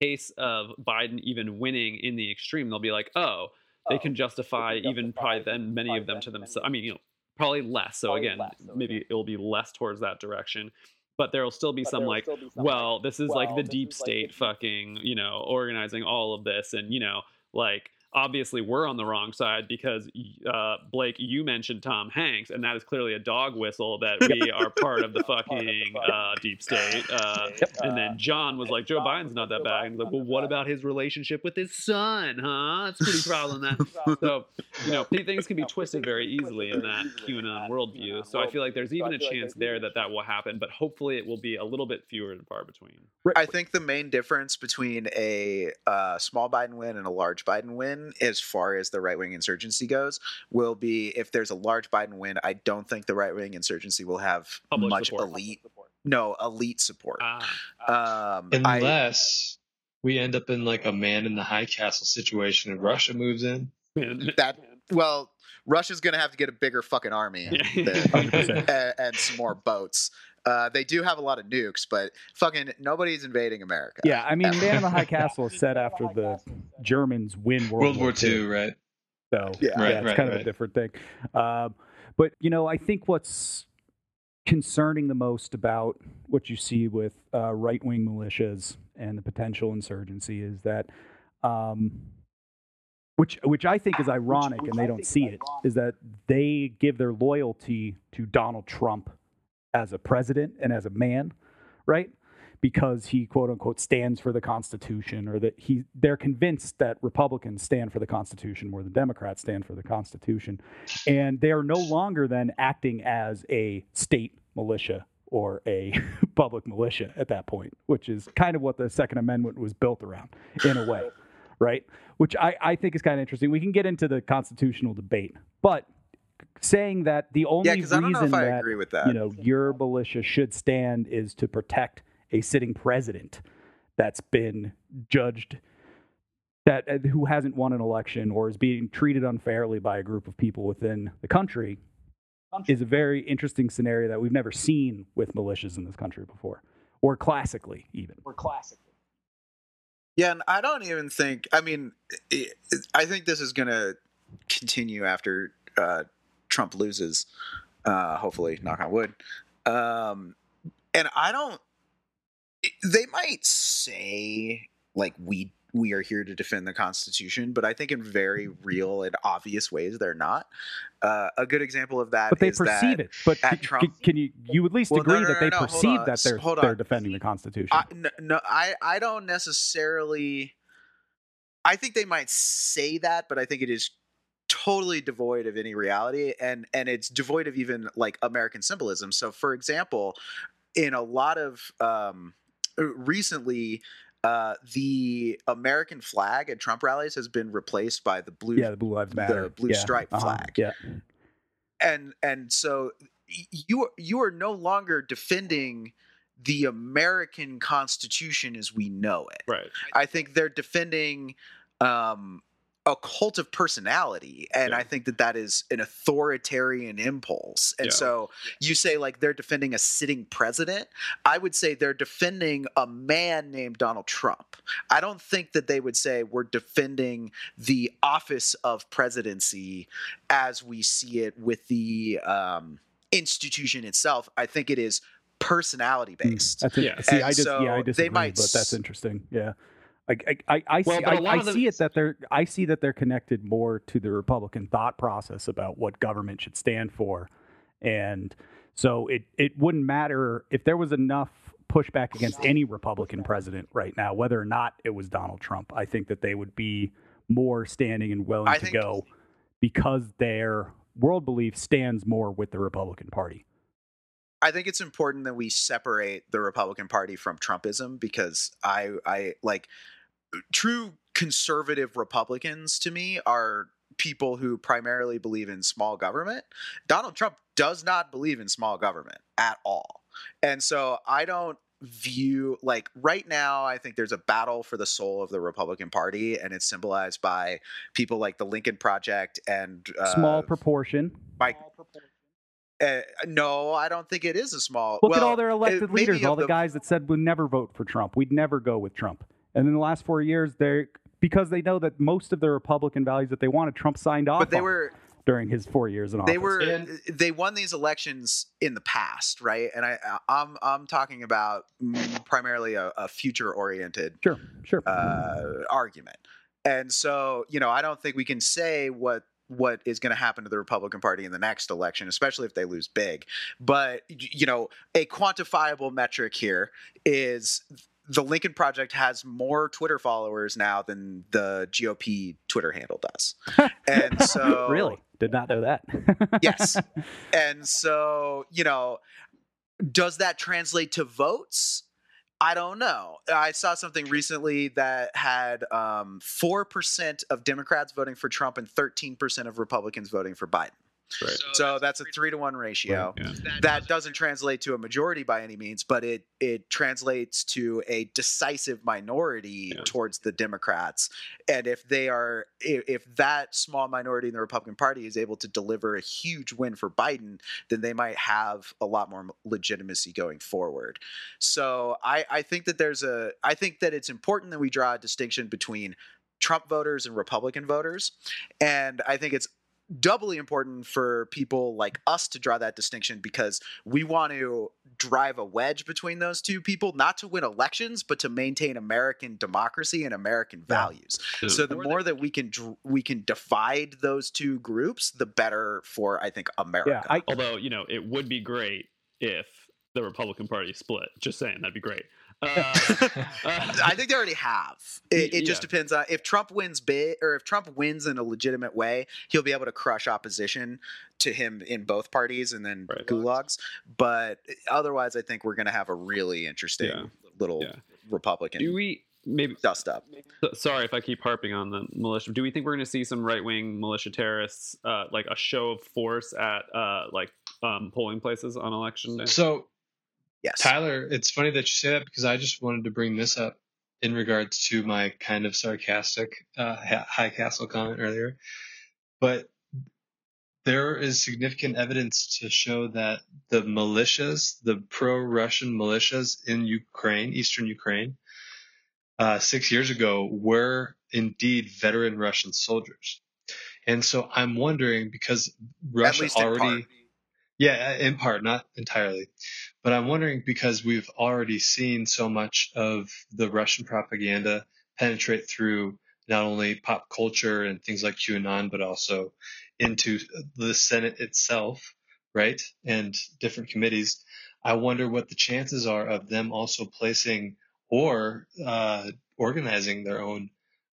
Speaker 1: case of Biden even winning in the extreme, they'll be like, oh, they can justify even probably then many of them to themselves. I mean, you know, probably less. So again, maybe it'll be less towards that direction. But there'll still be some like, well, this is like the deep state fucking, you know, organizing all of this. And, you know, like, obviously we're on the wrong side because, uh, Blake, you mentioned Tom Hanks, and that is clearly a dog whistle that we are part of the fucking uh, deep state. Uh, and then John was like, Joe Biden's not that bad. And he's like, well, what about his relationship with his son, huh? That's pretty problematic. so, you know, things can be twisted very easily in that QAnon worldview. So I feel like there's even a chance there that that will happen, but hopefully it will be a little bit fewer and far between.
Speaker 2: I think the main difference between a uh, small Biden win and a large Biden win, as far as the right wing insurgency goes, will be if there's a large Biden win. I don't think the right wing insurgency will have
Speaker 1: Public
Speaker 2: much
Speaker 1: support.
Speaker 2: elite, no elite support.
Speaker 1: Ah,
Speaker 2: Um, I,
Speaker 3: Unless we end up in like a man in the high castle situation and Russia moves in.
Speaker 2: that well, Russia's going to have to get a bigger fucking army
Speaker 1: Yeah.
Speaker 2: than- and, and some more boats. Uh, they do have a lot of nukes, but fucking nobody's invading America.
Speaker 4: Yeah, I mean, Man in the High Castle is set after the Germans win World,
Speaker 3: World War II, right?
Speaker 4: So
Speaker 2: Yeah.
Speaker 4: yeah, it's
Speaker 3: right,
Speaker 4: kind of a different thing. Um, but you know, I think what's concerning the most about what you see with uh, right-wing militias and the potential insurgency is that, um, which which I think is ironic, and they don't see it, is that they give their loyalty to Donald Trump as a president and as a man, right? because he quote unquote stands for the Constitution, or that he they're convinced that Republicans stand for the Constitution more than Democrats stand for the Constitution, and they are no longer then acting as a state militia or a public militia at that point, which is kind of what the Second Amendment was built around in a way, right? Which I, I think is kind of interesting. We can get into the constitutional debate, but saying that the only
Speaker 2: Yeah, because I don't know
Speaker 4: reason
Speaker 2: if I
Speaker 4: that
Speaker 2: agree with that.
Speaker 4: you know your militia should stand is to protect a sitting president that's been judged that uh, who hasn't won an election or is being treated unfairly by a group of people within the country is a very interesting scenario that we've never seen with militias in this country before or classically even
Speaker 5: Or classic.
Speaker 2: Yeah, and I don't even think. I mean, i I think this is going to continue after uh, Trump loses. Uh, hopefully, knock on wood. Um, and I don't. They might say like we we are here to defend the Constitution, but I think in very real and obvious ways they're not. Uh, a good example of that
Speaker 4: but they
Speaker 2: is
Speaker 4: perceive
Speaker 2: that
Speaker 4: it but
Speaker 2: at
Speaker 4: can,
Speaker 2: Trump-
Speaker 4: can you you at least
Speaker 2: Well, no,
Speaker 4: agree
Speaker 2: no,
Speaker 4: that they
Speaker 2: no,
Speaker 4: perceive that they're they're defending the constitution
Speaker 2: I, no, no, I, I don't necessarily. I think they might say that, but I think it is totally devoid of any reality, and and it's devoid of even like American symbolism. So, for example, in a lot of um, recently. Uh, the American flag at Trump rallies has been replaced by the blue
Speaker 4: yeah the blue lives matter
Speaker 2: blue
Speaker 4: Yeah,
Speaker 2: stripe
Speaker 4: uh-huh,
Speaker 2: flag.
Speaker 4: yeah
Speaker 2: and and so you you are no longer defending the American Constitution as we know it.
Speaker 1: Right.
Speaker 2: I think they're defending um, a cult of personality, and
Speaker 1: Yeah.
Speaker 2: I think that that is an authoritarian impulse. And
Speaker 1: Yeah.
Speaker 2: so you say like they're defending a sitting president. I would say they're defending a man named Donald Trump. I don't think that they would say we're defending the office of presidency as we see it with the um, institution itself. I think it is personality based.
Speaker 4: That's it.
Speaker 1: Yeah.
Speaker 4: See, I just yeah,
Speaker 2: so
Speaker 4: I
Speaker 2: they
Speaker 4: disagree,
Speaker 2: might
Speaker 4: but that's interesting. Yeah, I I I,
Speaker 1: Well,
Speaker 4: see I, I
Speaker 1: the-
Speaker 4: see it that they're I see that they're connected more to the Republican thought process about what government should stand for, and so it it wouldn't matter if there was enough pushback against any Republican president right now, whether or not it was Donald Trump. I think that they would be more standing and willing
Speaker 2: I
Speaker 4: to go because their world belief stands more with the Republican Party.
Speaker 2: I think it's important that we separate the Republican Party from Trumpism because I I like true conservative Republicans to me are people who primarily believe in small government. Donald Trump does not believe in small government at all. And so I don't view like right now I think there's a battle for the soul of the Republican Party and it's symbolized by people like the Lincoln Project and uh,
Speaker 4: Small proportion.
Speaker 2: Mike uh, no, I don't think it is a small.
Speaker 4: Look at all their elected
Speaker 2: maybe
Speaker 4: leaders, all the,
Speaker 2: the-
Speaker 4: guys that said we'd never vote for Trump. We'd never go with Trump. And in the last four years, they're because they know that most of the Republican values that they wanted, Trump signed off
Speaker 2: But they
Speaker 4: on
Speaker 2: were
Speaker 4: during his four years in office.
Speaker 2: they were
Speaker 3: And-
Speaker 2: they won these elections in the past, right? And I I'm I'm talking about primarily a, a future oriented
Speaker 4: sure, sure.
Speaker 2: uh, argument. And so, you know, I don't think we can say what what is going to happen to the Republican Party in the next election, especially if they lose big. But you know, a quantifiable metric here is the Lincoln Project has more Twitter followers now than the GOP Twitter handle does. And so
Speaker 4: really did not know that.
Speaker 2: Yes. and so, you know, does that translate to votes? I don't know. I saw something recently that had um, 4% of Democrats voting for Trump and 13% of Republicans voting for Biden.
Speaker 1: Right.
Speaker 2: So that's a three to one ratio.
Speaker 1: Yeah.
Speaker 2: That doesn't translate to a majority by any means, but it it translates to a decisive minority
Speaker 1: Yeah.
Speaker 2: towards the Democrats. And if they are, if, if that small minority in the Republican Party is able to deliver a huge win for Biden, then they might have a lot more legitimacy going forward. So I I think that there's a I think that it's important that we draw a distinction between Trump voters and Republican voters, and I think it's doubly important for people like us to draw that distinction because we want to drive a wedge between those two people not to win elections but to maintain american democracy and american
Speaker 4: Yeah.
Speaker 2: values so the more that we can we can divide those two groups the better for i think america
Speaker 4: yeah, I,
Speaker 1: Although, you know, it would be great if the Republican Party split. Just saying, that'd be great. Uh,
Speaker 2: I think they already have. It, it just
Speaker 1: Yeah.
Speaker 2: depends on if Trump wins big or if Trump wins in a legitimate way, he'll be able to crush opposition to him in both parties and then
Speaker 1: Right.
Speaker 2: gulags. But otherwise, I think we're going to have a really interesting
Speaker 1: Yeah.
Speaker 2: little
Speaker 1: Yeah.
Speaker 2: Republican
Speaker 1: do we maybe?
Speaker 2: dust up.
Speaker 1: Sorry if I keep harping on the militia. Do we think we're going to see some right wing militia terrorists, uh, like a show of force at uh, like um, polling places on election day?
Speaker 3: So
Speaker 2: Yes.
Speaker 3: Tyler, it's funny that you say that because I just wanted to bring this up in regards to my kind of sarcastic uh, High Castle comment earlier. But there is significant evidence to show that the militias, the pro-Russian militias in Ukraine, eastern Ukraine, uh, six years ago were indeed veteran Russian soldiers. And so I'm wondering because Russia already. Yeah, in part, not entirely, but I'm wondering because we've already seen so much of the Russian propaganda penetrate through not only pop culture and things like QAnon, but also into the Senate itself, right? And different committees. I wonder what the chances are of them also placing or uh, organizing their own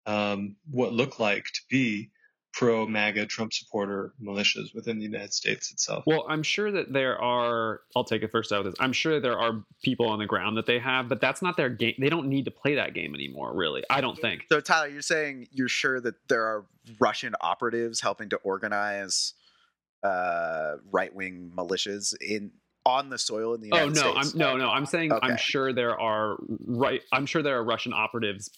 Speaker 3: um, what look like to be pro MAGA Trump supporter militias within the United States itself.
Speaker 1: Well, I'm sure that there are. I'll take it first out with this. I'm sure there are people on the ground that they have, but that's not their game. They don't need to play that game anymore. Really, I don't think.
Speaker 2: So Tyler, you're saying you're sure that there are Russian operatives helping to organize uh, right-wing militias in on the soil in the
Speaker 1: Oh
Speaker 2: United
Speaker 1: no,
Speaker 2: States?
Speaker 1: I'm no, no. I'm saying I'm sure there are right. I'm sure there are Russian operatives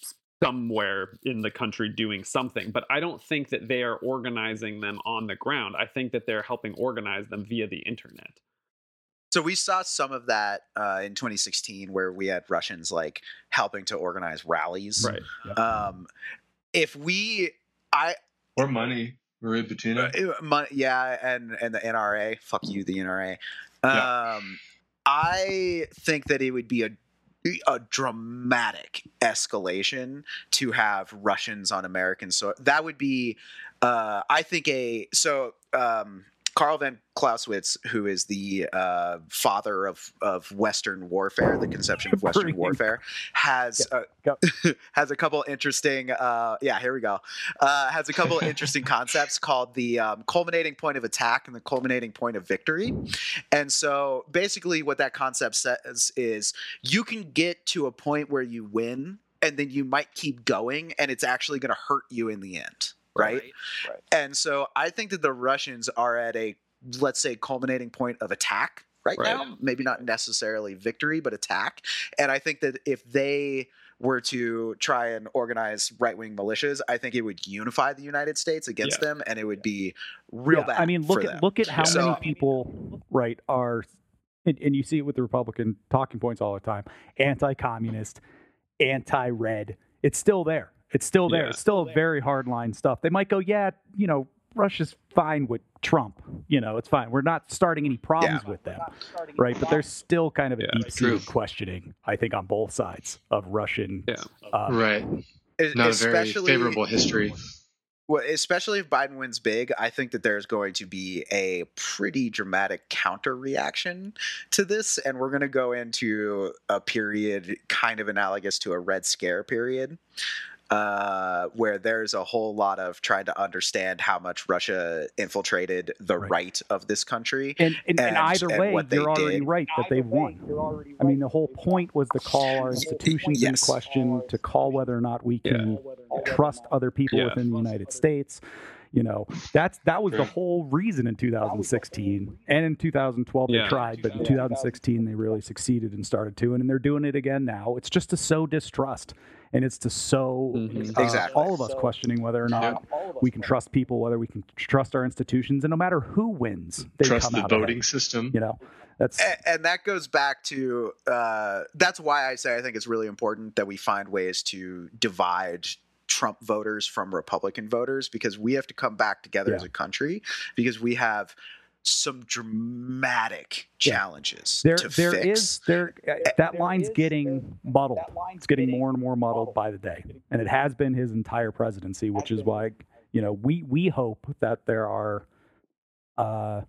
Speaker 1: somewhere in the country doing something, but I don't think that they are organizing them on the ground. I think that they're helping organize them via the internet.
Speaker 2: So we saw some of that uh, in 2016, where we had Russians like helping to organize rallies.
Speaker 1: Right.
Speaker 2: Um, if we, I,
Speaker 3: or money, Maria Butina.
Speaker 2: uh, mon- yeah, and and the NRA, fuck you, the NRA.
Speaker 3: Yeah.
Speaker 2: Um, I think that it would be a a dramatic escalation to have Russians on American soil. That would be, uh, I think, a so. Um, Karl von Clausewitz, who is the uh, father of, of Western warfare, the conception of Western warfare, has uh,
Speaker 4: Go.
Speaker 2: has a couple interesting. Uh, yeah, here we go. Uh, has a couple interesting concepts called the um, culminating point of attack and the culminating point of victory. And so, basically, what that concept says is you can get to a point where you win, and then you might keep going, and it's actually going to hurt you in the end, right? And so, I think that the Russians are at a let's say culminating point of attack right,
Speaker 1: Right.
Speaker 2: now. Maybe not necessarily victory, but attack. And I think that if they were to try and organize right wing militias, I think it would unify the United States against
Speaker 1: Yeah.
Speaker 2: them, and it would be real
Speaker 4: Yeah,
Speaker 2: bad.
Speaker 4: I mean, look
Speaker 2: for
Speaker 4: at
Speaker 2: them.
Speaker 4: look at how
Speaker 2: So-
Speaker 4: many people, right, are, and, and you see it with the Republican talking points all the time: anti-communist, anti-red. It's still there. It's still there.
Speaker 1: Yeah.
Speaker 4: It's still very hardline stuff. They might go, yeah, you know, Russia's fine with Trump. You know, it's fine. We're not starting any problems with them, right? But there's still kind of a
Speaker 1: Yeah,
Speaker 4: deep seated questioning, I think, on both sides of Russian.
Speaker 1: Yeah.
Speaker 4: Uh,
Speaker 3: right.
Speaker 2: Es-
Speaker 3: Not a very favorable history.
Speaker 2: Well, especially if Biden wins big, I think that there's going to be a pretty dramatic counter reaction to this. And we're going to go into a period kind of analogous to a Red Scare period, uh, where there's a whole lot of trying to understand how much Russia infiltrated the
Speaker 4: Right.
Speaker 2: right, of this country.
Speaker 4: And, and, and
Speaker 2: And-
Speaker 4: either
Speaker 2: and
Speaker 4: way,
Speaker 2: they
Speaker 4: you're already
Speaker 2: did.
Speaker 4: right that they've won. I mean, the whole point was to call our institutions into
Speaker 2: Yes.
Speaker 4: question, to call whether or not we can trust other people
Speaker 1: Yeah.
Speaker 4: within the United States. You know, that's that was the whole reason in 2016 and in 2012 they tried, but in 2016 they really succeeded and started to, and they're doing it again now. It's just to sow distrust, and it's to sow
Speaker 1: Mhm.
Speaker 4: uh,
Speaker 2: Exactly.
Speaker 4: all of us questioning whether or not we can trust people, whether we can trust our institutions, and no matter who wins, they
Speaker 3: Trust
Speaker 4: come
Speaker 3: the
Speaker 4: out
Speaker 3: voting
Speaker 4: ahead.
Speaker 3: system.
Speaker 4: You know, that's
Speaker 2: A- and that goes back to uh, that's why I say I think it's really important that we find ways to divide Trump voters from Republican voters because we have to come back together
Speaker 4: Yeah.
Speaker 2: as a country because we have some dramatic
Speaker 4: Yeah.
Speaker 2: challenges
Speaker 4: there
Speaker 2: to
Speaker 4: there
Speaker 2: fix.
Speaker 4: is there uh, that line's getting muddled it's getting more and more muddled by the day and it has been his entire presidency which is why you know we we hope that there are uh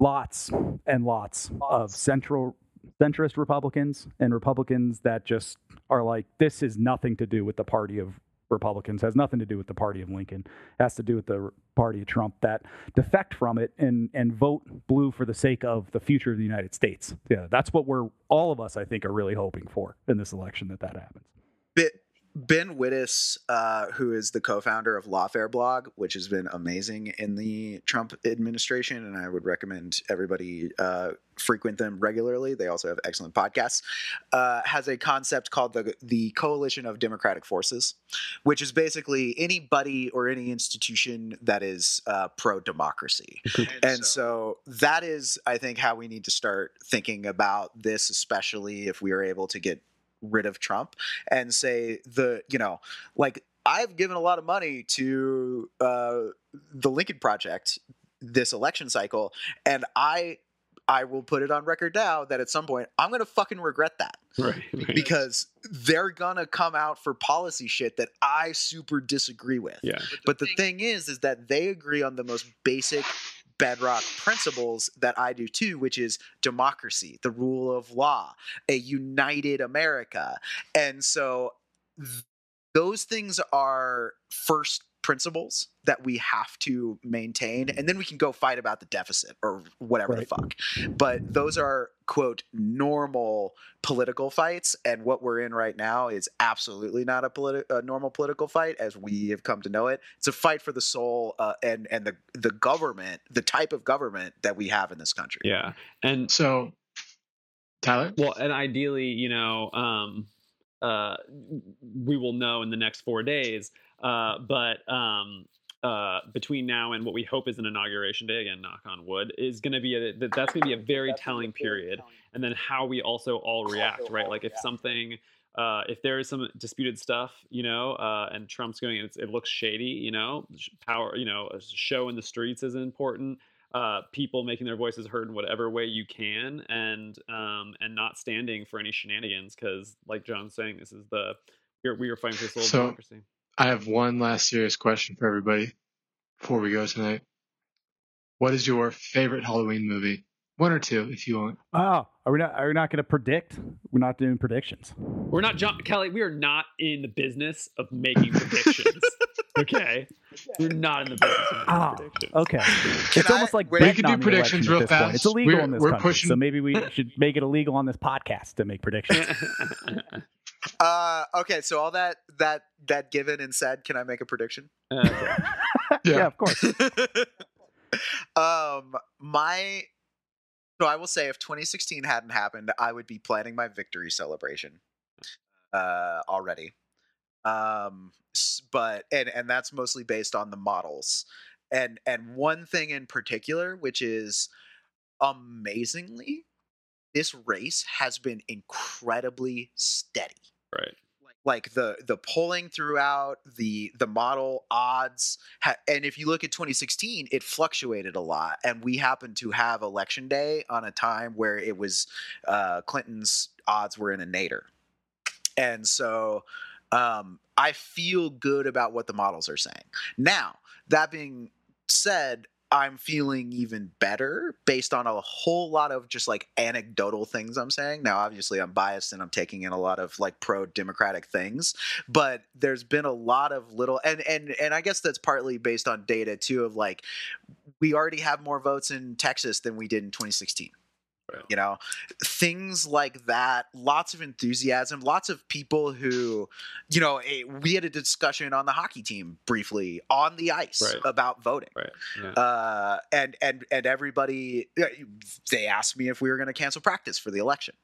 Speaker 4: lots and lots of central centrist Republicans and Republicans that just are like, this is nothing to do with the party of Republicans, has nothing to do with the party of Lincoln, has to do with the party of Trump that defect from it and and vote blue for the sake of the future of the United States. Yeah, that's what we're all of us, I think, are really hoping for in this election that that happens.
Speaker 2: Bit Ben Wittes, uh, who is the co-founder of Lawfare blog, which has been amazing in the Trump administration, and I would recommend everybody uh, frequent them regularly. They also have excellent podcasts. Uh, has a concept called the the Coalition of Democratic Forces, which is basically anybody or any institution that is uh, pro democracy. and so that is, I think, how we need to start thinking about this, especially if we are able to get rid of Trump and say the you know like I've given a lot of money to uh, the Lincoln Project this election cycle, and I I will put it on record now that at some point I'm gonna fucking regret that
Speaker 1: Right. right.
Speaker 2: because they're gonna come out for policy shit that I super disagree with.
Speaker 1: yeah.
Speaker 2: But the thing is, is that they agree on the most basic bedrock principles that I do too, which is democracy, the rule of law, a united America. And so th- those things are first principles that we have to maintain and then we can go fight about the deficit or whatever the fuck but those are quote normal political fights and what we're in right now is absolutely not a, politi- a normal political fight as we have come to know it it's a fight for the soul uh, and and the the government the type of government that we have in this country
Speaker 1: Yeah. And
Speaker 3: So, Tyler,
Speaker 1: Well, and ideally, you know, um, uh, we will know in the next four days. Uh, but um, uh, between now and what we hope is an inauguration day, again, knock on wood, is going to be a, that- that's going to be a very telling period. And then how we also all react, right? Like if something. Uh, if there is some disputed stuff, you know, uh, and Trump's going, it's, it looks shady, you know, power, you know, a show in the streets is important uh, people making their voices heard in whatever way you can, and um, and not standing for any shenanigans. Because, like John's saying, this is the we are, we are fighting for this little
Speaker 3: So-
Speaker 1: democracy.
Speaker 3: I have one last serious question for everybody before we go tonight. What is your favorite Halloween movie? One or two, if you want.
Speaker 4: Oh, are we not? Are we not going to predict? We're not doing predictions.
Speaker 1: We're not John Kelly. We are not in the business of making predictions. okay, we're not in the business of making
Speaker 4: Ah,
Speaker 1: predictions.
Speaker 4: Okay,
Speaker 2: Can
Speaker 4: it's
Speaker 2: I-
Speaker 4: almost like
Speaker 2: we
Speaker 3: can do predictions real
Speaker 4: at this point.
Speaker 3: fast.
Speaker 4: It's illegal
Speaker 3: We're-
Speaker 4: in this
Speaker 3: we're
Speaker 4: country,
Speaker 3: pushing-
Speaker 4: so maybe we should make it illegal on this podcast to make predictions.
Speaker 2: uh okay so all that that that given and said can i make a prediction?
Speaker 1: Uh,
Speaker 4: yeah. of course.
Speaker 2: um my so i will say if 2016 hadn't happened i would be planning my victory celebration uh already. Um but and and that's mostly based on the models. And and one thing in particular which is amazingly this race has been incredibly steady
Speaker 1: right.
Speaker 2: like the the polling throughout the the model odds ha- and if you look at 2016 it fluctuated a lot and we happened to have election day on a time where it was uh, clinton's odds were in a nadir and so um, i feel good about what the models are saying now that being said i'm feeling even better based on a whole lot of just like anecdotal things i'm saying. Now obviously i'm biased and i'm taking in a lot of like pro democratic things but there's been a lot of little and and and i guess that's partly based on data too of like we already have more votes in texas than we did in 2016
Speaker 1: Right.
Speaker 2: you know things like that lots of enthusiasm lots of people who you know we had a discussion on the hockey team briefly on the ice
Speaker 1: Right.
Speaker 2: about voting
Speaker 1: Right. Yeah.
Speaker 2: uh, and and and everybody they asked me if we were going to cancel practice for the election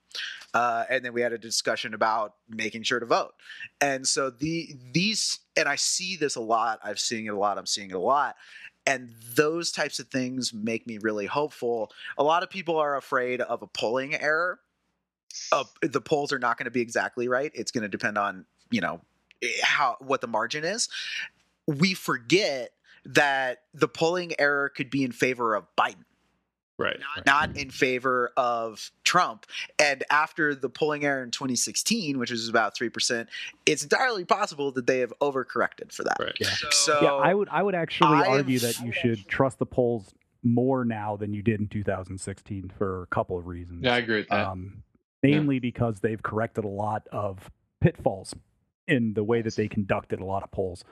Speaker 2: uh, and then we had a discussion about making sure to vote and so the these and i see this a lot i've seen it a lot i'm seeing it a lot and those types of things make me really hopeful. A lot of people are afraid of a polling error. Uh, the polls are not going to be exactly right. It's going to depend on you know eh, how what the margin is. We forget that the polling error could be in favor of Biden,
Speaker 1: right.
Speaker 2: not in favor of Trump. And after the polling error in 2016, which was about 3%, it's entirely possible that they have overcorrected for that.
Speaker 1: Right.
Speaker 4: Yeah.
Speaker 2: So
Speaker 4: yeah, I would. I would actually
Speaker 2: I
Speaker 4: argue
Speaker 2: have-
Speaker 4: that you should trust the polls more now than you did in 2016 for a couple of reasons.
Speaker 3: Yeah, I agree with that.
Speaker 4: Um, mainly because they've corrected a lot of pitfalls in the way that they conducted a lot of polls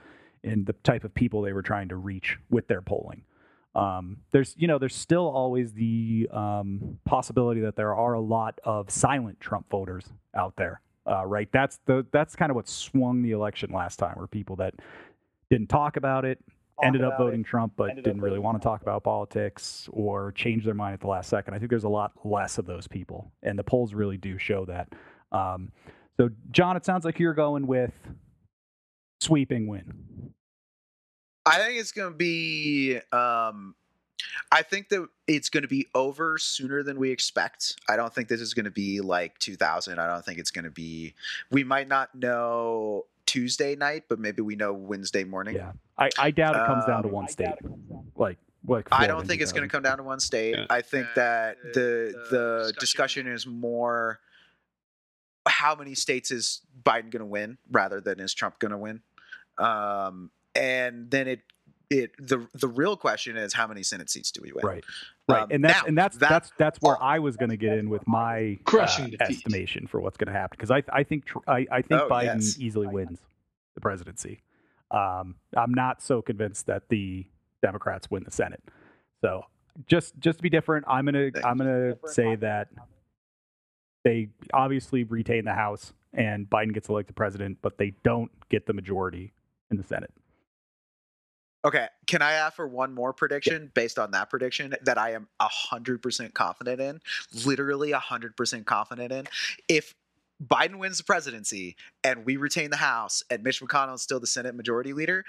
Speaker 4: and the type of people they were trying to reach with their polling. Um, there's, you know, there's still always the um, possibility that there are a lot of silent Trump voters out there, uh, right? That's the that's kind of what swung the election last time, were people that didn't talk about it, ended up voting Trump, but didn't really want to talk about politics or change their mind at the last second. I think there's a lot less of those people, and the polls really do show that. Um, so, John, it sounds like you're going with sweeping win.
Speaker 2: I think it's going to be. Um, I think that it's going to be over sooner than we expect. I don't think this is going to be like 2000. I don't think it's going to be. We might not know Tuesday night, but maybe we know Wednesday morning.
Speaker 4: Yeah, I, I doubt it comes down to
Speaker 2: Um,
Speaker 4: one state. Like, like
Speaker 2: I don't think it's going to come down to one state.
Speaker 1: Yeah.
Speaker 2: I think that the the discussion is more how many states is Biden going to win rather than is Trump going to win. Um, and then it it the the real question is how many Senate seats do we win?
Speaker 4: Right, right,
Speaker 2: Um,
Speaker 4: and that's
Speaker 2: now,
Speaker 4: and that's
Speaker 2: that-
Speaker 4: that's that's where I was going to get in with my
Speaker 3: Crushing
Speaker 4: uh, estimation for what's going to happen because I I think I, I think
Speaker 2: Oh,
Speaker 4: Biden
Speaker 2: yes.
Speaker 4: easily wins the presidency. Um, I'm not so convinced that the Democrats win the Senate. So just just to be different, I'm gonna I'm gonna say that they obviously retain the House and Biden gets elected president, but they don't get the majority in the Senate.
Speaker 2: Okay, can I offer one more prediction based on that prediction that I am hundred percent confident in? Literally hundred percent confident in. If Biden wins the presidency and we retain the House and Mitch McConnell is still the Senate Majority Leader,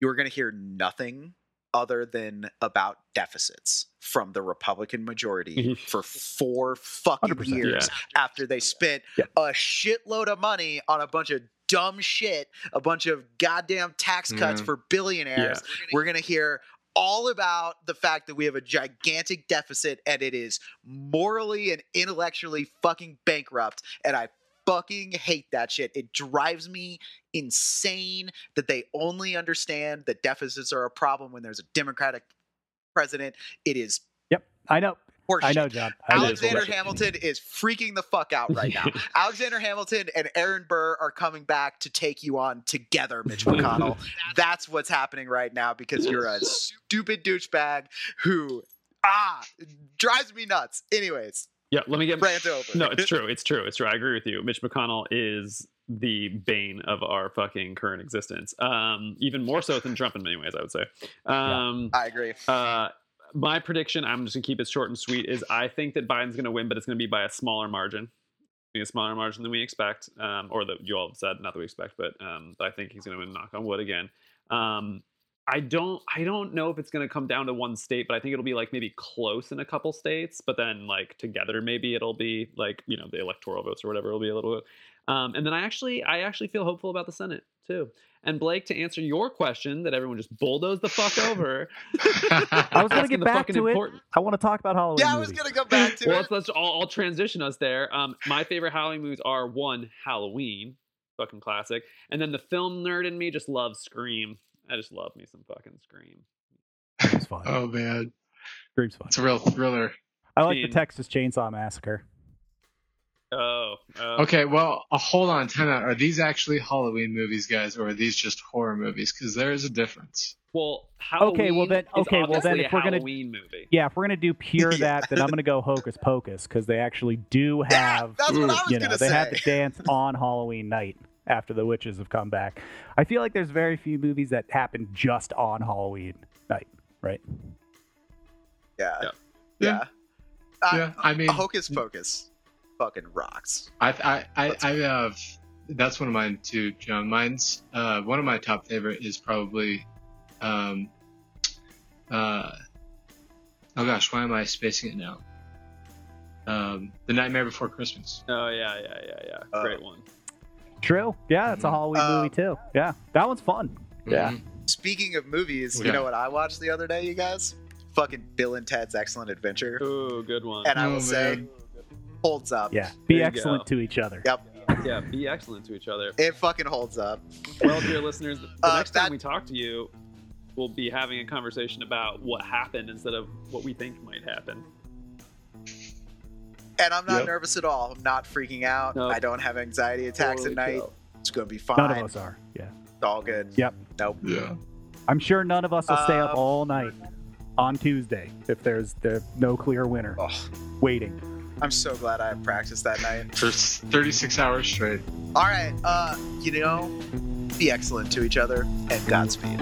Speaker 2: you're going to hear nothing other than about deficits from the Republican majority mm-hmm. for four fucking
Speaker 4: 100%.
Speaker 2: years after they spent
Speaker 4: Yeah.
Speaker 2: a shitload of money on a bunch of dumb shit, a bunch of goddamn tax cuts
Speaker 3: Mhm.
Speaker 2: for billionaires. We're going to hear all about the fact that we have a gigantic deficit and it is morally and intellectually fucking bankrupt. And I fucking hate that shit. It drives me insane that they only understand that deficits are a problem when there's a Democratic president. It is
Speaker 4: Yep, I know,
Speaker 2: horseshit.
Speaker 4: I know, John. I.
Speaker 2: Alexander
Speaker 1: bullshit.
Speaker 2: Hamilton is freaking the fuck out right now. Alexander Hamilton and Aaron Burr are coming back to take you on together, Mitch McConnell. That's what's happening right now because you're a stupid douchebag who ah drives me nuts. Anyways,
Speaker 1: Yeah, let me get
Speaker 2: rant over.
Speaker 1: No, it's true. It's true. It's true. I agree with you. Mitch McConnell is the bane of our fucking current existence. Um, even more so than Trump in many ways, I would say. Um,
Speaker 2: I agree.
Speaker 1: uh, my prediction, I'm just gonna keep it short and sweet, is I think that Biden's gonna win, but it's gonna be by a smaller margin. A smaller margin than we expect, um, or that you all have said, not that we expect, but um, I think he's gonna win. Knock on wood again. Um, I don't, I don't know if it's gonna come down to one state, but I think it'll be like maybe close in a couple states, but then like together maybe it'll be like you know the electoral votes or whatever it'll be a little bit. Um, and then I actually, I actually feel hopeful about the Senate too. And Blake, to answer your question that everyone just bulldozed the fuck over.
Speaker 4: I was going to get back
Speaker 1: fucking
Speaker 4: to it.
Speaker 1: important-
Speaker 4: I want to talk about Halloween.
Speaker 2: Yeah, I was gonna go back to
Speaker 1: well,
Speaker 2: it.
Speaker 1: let's, let's I'll, I'll transition us there. Um, my favorite Halloween movies are one Halloween, fucking classic, and then the film nerd in me just loves Scream. I just love me some fucking Scream.
Speaker 4: It's fun.
Speaker 3: oh man,
Speaker 4: Scream's fun.
Speaker 3: it's a real thriller.
Speaker 4: I like the Texas Chainsaw Massacre.
Speaker 1: Oh, oh.
Speaker 3: Okay, well, uh, hold on, time out. Are these actually Halloween movies, guys, or are these just horror movies? Because there is a difference.
Speaker 1: Well, Halloween
Speaker 4: Okay, well then- okay, well then if we're gonna-
Speaker 1: Halloween movie.
Speaker 4: Yeah, if we're gonna do pure
Speaker 2: Yeah.
Speaker 4: that, then I'm gonna go Hocus Pocus because they actually do have,
Speaker 2: that's what I was
Speaker 4: you know, they
Speaker 2: say.
Speaker 4: have the dance on Halloween night after the witches have come back. I feel like there's very few movies that happen just on Halloween night, right?
Speaker 2: yeah.
Speaker 1: Yeah.
Speaker 2: Yeah. I-
Speaker 3: yeah, I mean,
Speaker 2: Hocus Pocus fucking rocks.
Speaker 3: I I I, I have that's one of mine too, John. Mine's uh, one of my top favorite is probably um uh oh gosh, why am I spacing it now? Um, The Nightmare Before Christmas.
Speaker 1: Oh yeah, yeah, yeah, yeah.
Speaker 2: Uh,
Speaker 1: Great one.
Speaker 4: True. Yeah, it's a
Speaker 3: Mhm.
Speaker 4: Halloween
Speaker 2: Uh,
Speaker 4: movie too. Yeah, that one's fun. Yeah.
Speaker 3: Mhm.
Speaker 2: Speaking of movies, you know what I watched the other day, you guys? Fucking Bill and Ted's Excellent Adventure.
Speaker 1: Ooh, good one.
Speaker 2: And I
Speaker 3: Oh,
Speaker 2: will say,
Speaker 3: man.
Speaker 2: Holds up.
Speaker 4: Yeah, be
Speaker 1: you
Speaker 4: excellent
Speaker 1: go.
Speaker 4: to each other.
Speaker 2: Yep.
Speaker 1: yeah, be excellent to each other.
Speaker 2: It fucking holds up.
Speaker 1: Well, dear listeners, the
Speaker 2: Uh,
Speaker 1: next time we talk to you, we'll be having a conversation about what happened instead of what we think might happen.
Speaker 2: And I'm not
Speaker 3: Yep.
Speaker 2: nervous at all. I'm not freaking out.
Speaker 1: Nope.
Speaker 2: I don't have anxiety attacks
Speaker 1: Totally
Speaker 2: at night.
Speaker 1: chill.
Speaker 2: It's gonna be fine.
Speaker 4: None of us are. Yeah.
Speaker 2: It's all good.
Speaker 4: Yep.
Speaker 2: Nope.
Speaker 3: Yeah.
Speaker 4: I'm sure none of us will stay up
Speaker 2: Um,
Speaker 4: all night on Tuesday if there's the no clear winner
Speaker 2: Oh,
Speaker 4: waiting.
Speaker 2: I'm so glad I practiced that night.
Speaker 3: For 36 hours straight.
Speaker 2: All right. Uh, you know, be excellent to each other and Godspeed.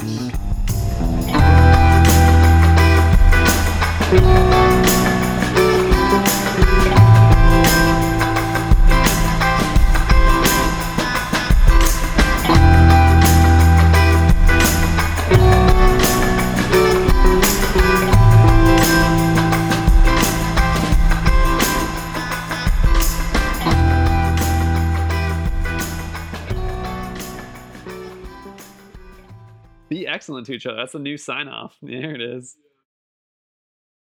Speaker 1: Excellent to each other. That's a new sign off. There it is.